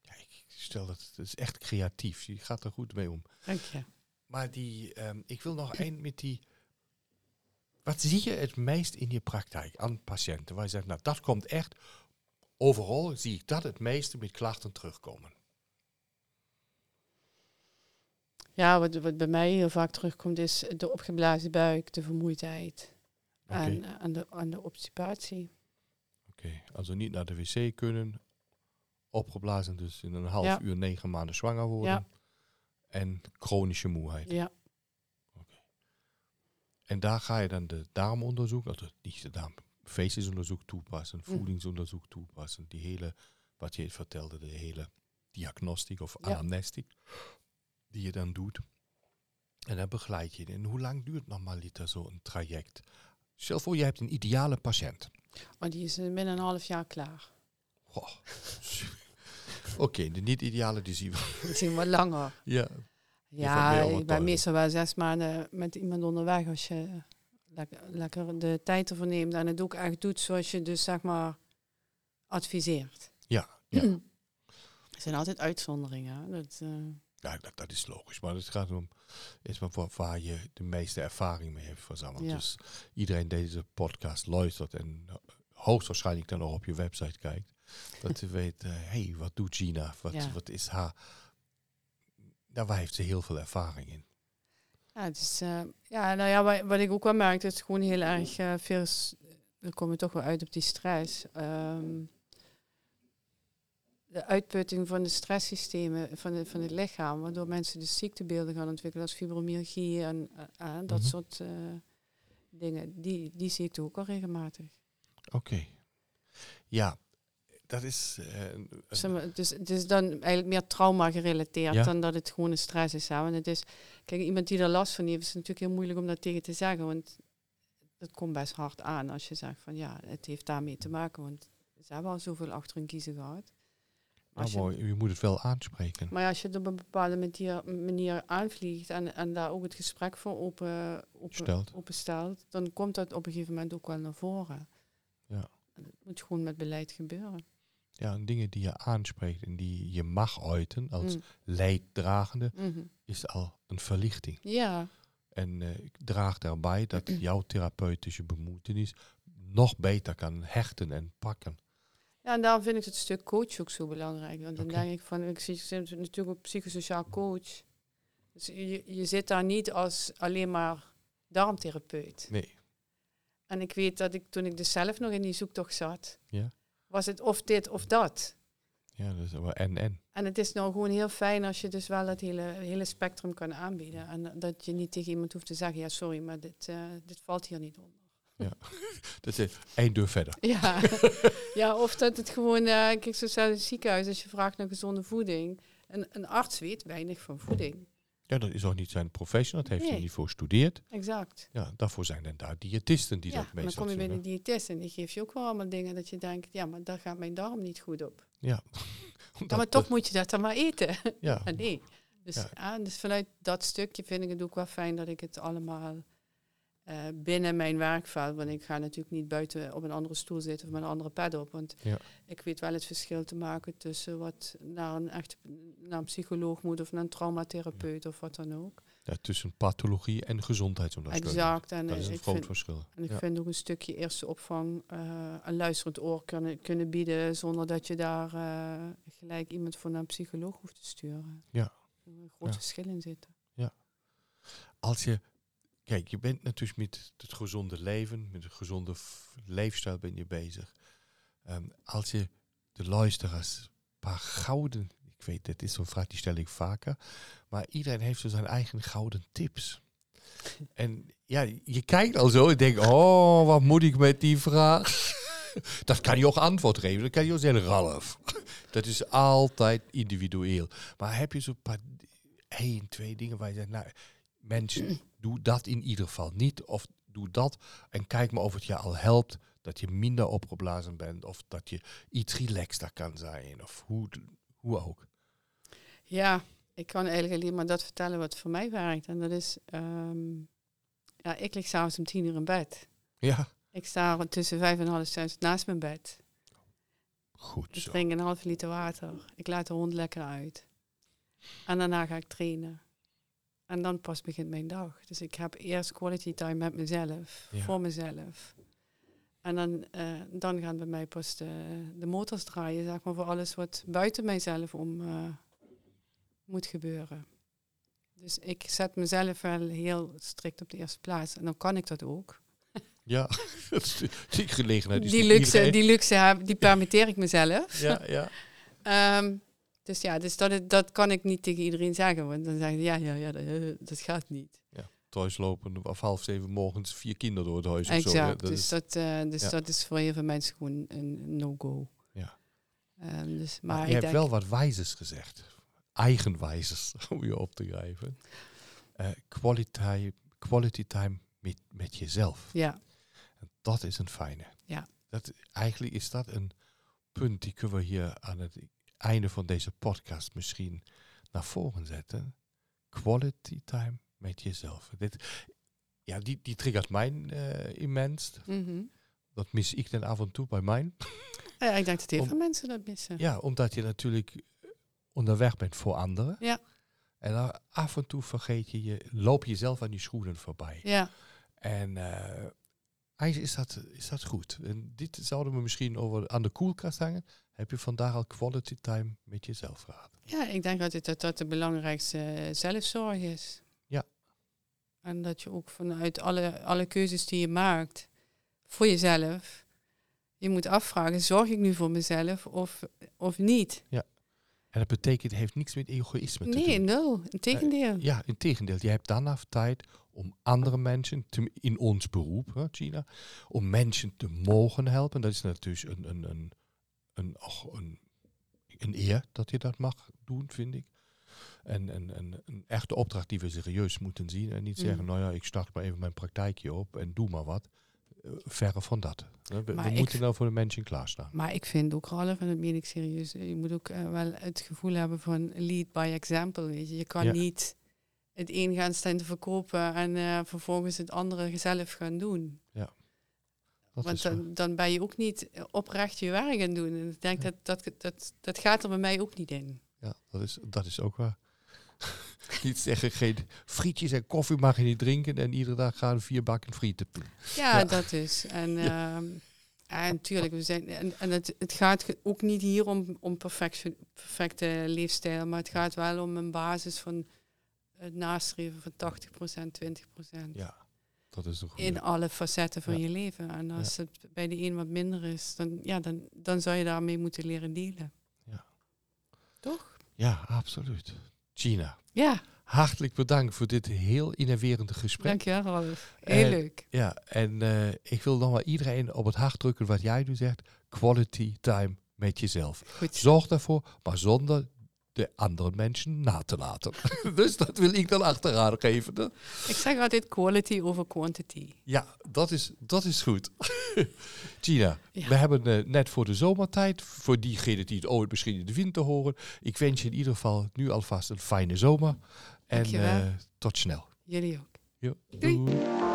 Speaker 2: Ja, ik stel dat, het is echt creatief. Je gaat er goed mee om.
Speaker 3: Dank je.
Speaker 2: Maar die, ehm, ik wil nog één met die. Wat zie je het meest in je praktijk aan patiënten? Waar je zegt, nou dat komt echt. Overal zie ik dat het meeste met klachten terugkomen.
Speaker 3: Ja, wat, wat bij mij heel vaak terugkomt is de opgeblazen buik, de vermoeidheid en, en, de, en de obstipatie.
Speaker 2: oké. Also niet naar de wc kunnen. Opgeblazen, dus in een half
Speaker 3: Ja.
Speaker 2: uur negen maanden zwanger worden.
Speaker 3: Ja.
Speaker 2: En chronische moeheid.
Speaker 3: Ja,
Speaker 2: En daar ga je dan de darmonderzoek, de, niet de darm, feestjesonderzoek toepassen,
Speaker 3: Mhm.
Speaker 2: voedingsonderzoek toepassen. Die hele, wat je vertelde, de hele diagnostiek of
Speaker 3: Ja.
Speaker 2: anamnestiek die je dan doet. En dan begeleid je. En hoe lang duurt normaliter zo'n traject? Stel voor, je hebt een ideale patiënt.
Speaker 3: maar die is eh, binnen een half jaar klaar.
Speaker 2: Oké, de niet-ideale die zien we.
Speaker 3: Misschien wat langer.
Speaker 2: Ja,
Speaker 3: Ja, ik ben meestal wel zes maanden met iemand onderweg als je lekker, lekker de tijd ervoor neemt en het ook echt doet zoals je dus zeg maar adviseert.
Speaker 2: ja, ja.
Speaker 3: Er zijn altijd uitzonderingen. Dat, eh,
Speaker 2: Ja, dat, dat is logisch. Maar het gaat om is maar waar, waar je de meeste ervaring mee hebt verzameld.
Speaker 3: Ja.
Speaker 2: Dus iedereen deze podcast luistert en eh, hoogstwaarschijnlijk dan nog op je website kijkt. Dat ze weet, hé, hey, wat doet Gina? Wat,
Speaker 3: Ja.
Speaker 2: wat is haar... Waar heeft ze heel veel ervaring in.
Speaker 3: ja, het is, eh, ja, nou ja, wat, wat ik ook wel merk, is gewoon heel erg eh, veel. s- Dan kom je toch wel uit op die stress. Ehm, de uitputting van de stresssystemen van, de, van het lichaam, waardoor mensen de ziektebeelden gaan ontwikkelen als fibromyalgie en eh, dat
Speaker 2: Mhm.
Speaker 3: soort dingen. Die, die zie ik toch ook al regelmatig.
Speaker 2: Oké. Ja, dat is... een-
Speaker 3: Zeg maar, dus het is dan eigenlijk meer trauma gerelateerd
Speaker 2: Ja.
Speaker 3: dan dat het gewoon een stress is. Hè? Want het is, kijk, iemand die er last van heeft, is het natuurlijk heel moeilijk om dat tegen te zeggen. Want dat komt best hard aan als je zegt van ja, het heeft daarmee te maken. Want ze hebben al zoveel achter hun kiezen gehad. Maar
Speaker 2: nou,
Speaker 3: je,
Speaker 2: mooi, je moet het wel aanspreken.
Speaker 3: maar als je het op een bepaalde manier, manier aanvliegt en, en daar ook het gesprek voor open, open,
Speaker 2: Stelt.
Speaker 3: openstelt, dan komt dat op een gegeven moment ook wel naar voren.
Speaker 2: Ja.
Speaker 3: En dat moet gewoon met beleid gebeuren.
Speaker 2: Ja, en dingen die je aanspreekt en die je mag uiten als
Speaker 3: Mm.
Speaker 2: leiddragende,
Speaker 3: Mhm.
Speaker 2: is al een verlichting.
Speaker 3: Ja,
Speaker 2: En eh, ik draag daarbij dat jouw therapeutische bemoeienis nog beter kan hechten en pakken.
Speaker 3: Ja, en daarom vind ik het stuk coach ook zo belangrijk. Want dan denk ik van, ik zie ik zit natuurlijk ook psychosociaal coach. Dus je, je zit daar niet als alleen maar darmtherapeut.
Speaker 2: Nee.
Speaker 3: En ik weet dat ik toen ik dus zelf nog in die zoektocht zat,
Speaker 2: Ja.
Speaker 3: Was het of dit of dat.
Speaker 2: Ja, dat is wel en en.
Speaker 3: En het is nou gewoon heel fijn als je dus wel het hele, hele spectrum kan aanbieden. En dat je niet tegen iemand hoeft te zeggen, ja sorry, maar dit, eh, dit valt hier niet onder.
Speaker 2: Dat is één deur verder.
Speaker 3: Ja, ja of dat het gewoon, eh kijk, zo staat het ziekenhuis, als je vraagt naar gezonde voeding. Een, een arts weet weinig van voeding.
Speaker 2: Ja, dat is ook niet zijn profession, dat heeft hij niet voor gestudeerd.
Speaker 3: Exact.
Speaker 2: Ja, daarvoor zijn dan daar diëtisten die
Speaker 3: ja,
Speaker 2: dat
Speaker 3: en dan
Speaker 2: meestal
Speaker 3: kom je bij de diëtist en die geeft je ook wel allemaal dingen dat je denkt, ja, maar daar gaat mijn darm niet goed op.
Speaker 2: Ja.
Speaker 3: Ja, maar toch moet je dat dan maar eten.
Speaker 2: Ja,
Speaker 3: Ah, nee. Dus,
Speaker 2: Ja.
Speaker 3: ja, dus vanuit dat stukje vind ik het ook wel fijn dat ik het allemaal eh, binnen mijn werkveld, want ik ga natuurlijk niet buiten op een andere stoel zitten of met een andere pet op, want
Speaker 2: Ja.
Speaker 3: ik weet wel het verschil te maken tussen wat naar een echt naar een psycholoog moet of naar een traumatherapeut of wat dan ook.
Speaker 2: ja, tussen pathologie en gezondheidsondersteuning.
Speaker 3: Exact. En
Speaker 2: Dat is
Speaker 3: eh,
Speaker 2: een
Speaker 3: ik
Speaker 2: groot
Speaker 3: vind,
Speaker 2: verschil.
Speaker 3: en ik
Speaker 2: Ja.
Speaker 3: vind ook een stukje eerste opvang, eh, een luisterend oor kunnen, kunnen bieden zonder dat je daar eh, gelijk iemand voor naar een psycholoog hoeft te sturen.
Speaker 2: Ja.
Speaker 3: Er een groot
Speaker 2: Ja.
Speaker 3: verschil in zitten.
Speaker 2: Als je, kijk, je bent natuurlijk met het gezonde leven, met een gezonde leefstijl ben je bezig. Ehm, als je de luisteraars een paar gouden, ik weet, dit is zo'n vraag die stel ik vaker, maar iedereen heeft zo zijn eigen gouden tips. En ja, je kijkt al zo en denkt, oh, wat moet ik met die vraag? Dat kan je ook antwoord geven. Dan kan je ook zeggen, Ralf. Dat is altijd individueel. Maar heb je zo'n paar, één, twee dingen waar je zegt, nou, mensen, doe dat in ieder geval niet. Of doe dat en kijk maar of het je al helpt dat je minder opgeblazen bent. Of dat je iets relaxter kan zijn. Of hoe, hoe ook.
Speaker 3: Ja, ik kan eigenlijk alleen maar dat vertellen wat voor mij werkt. En dat is, ehm, ja, ik lig s'avonds om tien uur in bed.
Speaker 2: Ja,
Speaker 3: Ik sta tussen vijf en half zes naast mijn bed.
Speaker 2: goed
Speaker 3: Ik
Speaker 2: zo.
Speaker 3: drink een half liter water. Ik laat de hond lekker uit. En daarna ga ik trainen. En dan pas begint mijn dag. Dus ik heb eerst quality time met mezelf,
Speaker 2: Ja.
Speaker 3: voor mezelf. En dan, eh, dan gaan bij mij pas de, de motors draaien, zeg maar, voor alles wat buiten mijzelf om eh, moet gebeuren. Dus ik zet mezelf wel heel strikt op de eerste plaats. En dan kan ik dat ook.
Speaker 2: Ja, dat is die- gelegenheid. is
Speaker 3: Die luxe, die luxe heb, die permitteer ik mezelf.
Speaker 2: Ja, ja.
Speaker 3: Ehm, dus ja, dus dat, dat kan ik niet tegen iedereen zeggen. Want dan zeggen ze, ja, ja, ja, dat, dat gaat niet.
Speaker 2: Thuis lopen of half zeven morgens vier kinderen door het huis of zo. hè.
Speaker 3: exact.
Speaker 2: Dat
Speaker 3: dus
Speaker 2: is-
Speaker 3: dat, eh, dus
Speaker 2: ja.
Speaker 3: dat is voor heel veel mensen gewoon een no-go.
Speaker 2: Ja.
Speaker 3: Ehm, dus,
Speaker 2: maar
Speaker 3: maar
Speaker 2: je hebt
Speaker 3: denk,
Speaker 2: wel wat wijzers gezegd. Eigenwijzers, om je op te grijpen. Eh, quality, quality time met, met jezelf.
Speaker 3: ja,
Speaker 2: En dat is een fijne.
Speaker 3: Ja.
Speaker 2: Dat, eigenlijk is dat een punt die kunnen we hier aan het einde van deze podcast misschien naar voren zetten. Quality time met jezelf. Dit, ja, die, die triggert mij eh, immens.
Speaker 3: mhm.
Speaker 2: Dat mis ik dan af en toe bij mij.
Speaker 3: ja, ik denk dat heel veel mensen dat missen.
Speaker 2: Ja, omdat je natuurlijk onderweg bent voor anderen.
Speaker 3: Ja.
Speaker 2: En dan af en toe vergeet je, je loop je zelf aan die schoenen voorbij.
Speaker 3: Ja,
Speaker 2: En eh, eigenlijk is dat, is dat goed. En dit zouden we misschien over aan de koelkast hangen. Heb je vandaag al quality time met jezelf gehad?
Speaker 3: ja, ik denk altijd dat dat de belangrijkste eh, zelfzorg is.
Speaker 2: Ja.
Speaker 3: En dat je ook vanuit alle, alle keuzes die je maakt voor jezelf, je moet afvragen, zorg ik nu voor mezelf of, of niet?
Speaker 2: En dat betekent, het heeft niks met egoïsme te
Speaker 3: Nee,
Speaker 2: doen.
Speaker 3: nul. Integendeel.
Speaker 2: Ja, in tegendeel. Je hebt dan af tijd om andere mensen, te- in ons beroep, hè, Gina, om mensen te mogen helpen. Dat is natuurlijk een, een, een, een, och, een, een eer dat je dat mag doen, vind ik. En een, een, een echte opdracht die we serieus moeten zien. En niet zeggen,
Speaker 3: Mm.
Speaker 2: nou ja, ik start maar even mijn praktijkje op en doe maar wat. Verre van dat. We, moeten nou voor de mensen klaarstaan.
Speaker 3: Maar ik vind ook, Ralf, en dat meen ik serieus, je moet ook eh, wel het gevoel hebben van lead by example. Weet je. je kan
Speaker 2: Ja.
Speaker 3: niet het een gaan staan te verkopen en eh, vervolgens het andere zelf gaan doen.
Speaker 2: Dat
Speaker 3: Want dan, dan ben je ook niet oprecht je werk aan doen. En ik denk dat, dat, dat dat gaat er bij mij ook niet in.
Speaker 2: Ja, dat is, dat is ook waar. niet zeggen, geen frietjes en koffie mag je niet drinken en iedere dag gaan vier bakken frieten.
Speaker 3: Ja,
Speaker 2: Ja.
Speaker 3: dat is. En ja. ja, natuurlijk. We zijn, en en het, het gaat ook niet hier om, om perfecte, perfecte leefstijl, maar het gaat wel om een basis van het nastreven van 80%, 20%.
Speaker 2: Ja, dat is.
Speaker 3: In alle facetten van
Speaker 2: Ja.
Speaker 3: je leven. En als het bij de een wat minder is, dan, ja, dan, dan zou je daarmee moeten leren dealen.
Speaker 2: Ja.
Speaker 3: Toch?
Speaker 2: Ja, absoluut. Gina,
Speaker 3: Ja,
Speaker 2: hartelijk bedankt voor dit heel innoverende gesprek.
Speaker 3: dankjewel Rolf. Heel leuk.
Speaker 2: Ja, en eh, ik wil nog wel iedereen op het hart drukken wat jij nu zegt. Quality time met jezelf.
Speaker 3: Goed.
Speaker 2: Zorg daarvoor, maar zonder de andere mensen na te laten. dus dat wil ik dan achteraan geven. hè.
Speaker 3: Ik zeg altijd quality over quantity.
Speaker 2: Ja, dat is, dat is goed. Gina,
Speaker 3: Ja.
Speaker 2: we hebben eh, net voor de zomertijd, voor diegenen die het ooit misschien in de winter horen. Ik wens je in ieder geval nu alvast een fijne zomer. En eh, tot snel.
Speaker 3: Jullie ook. Doei.
Speaker 2: doei.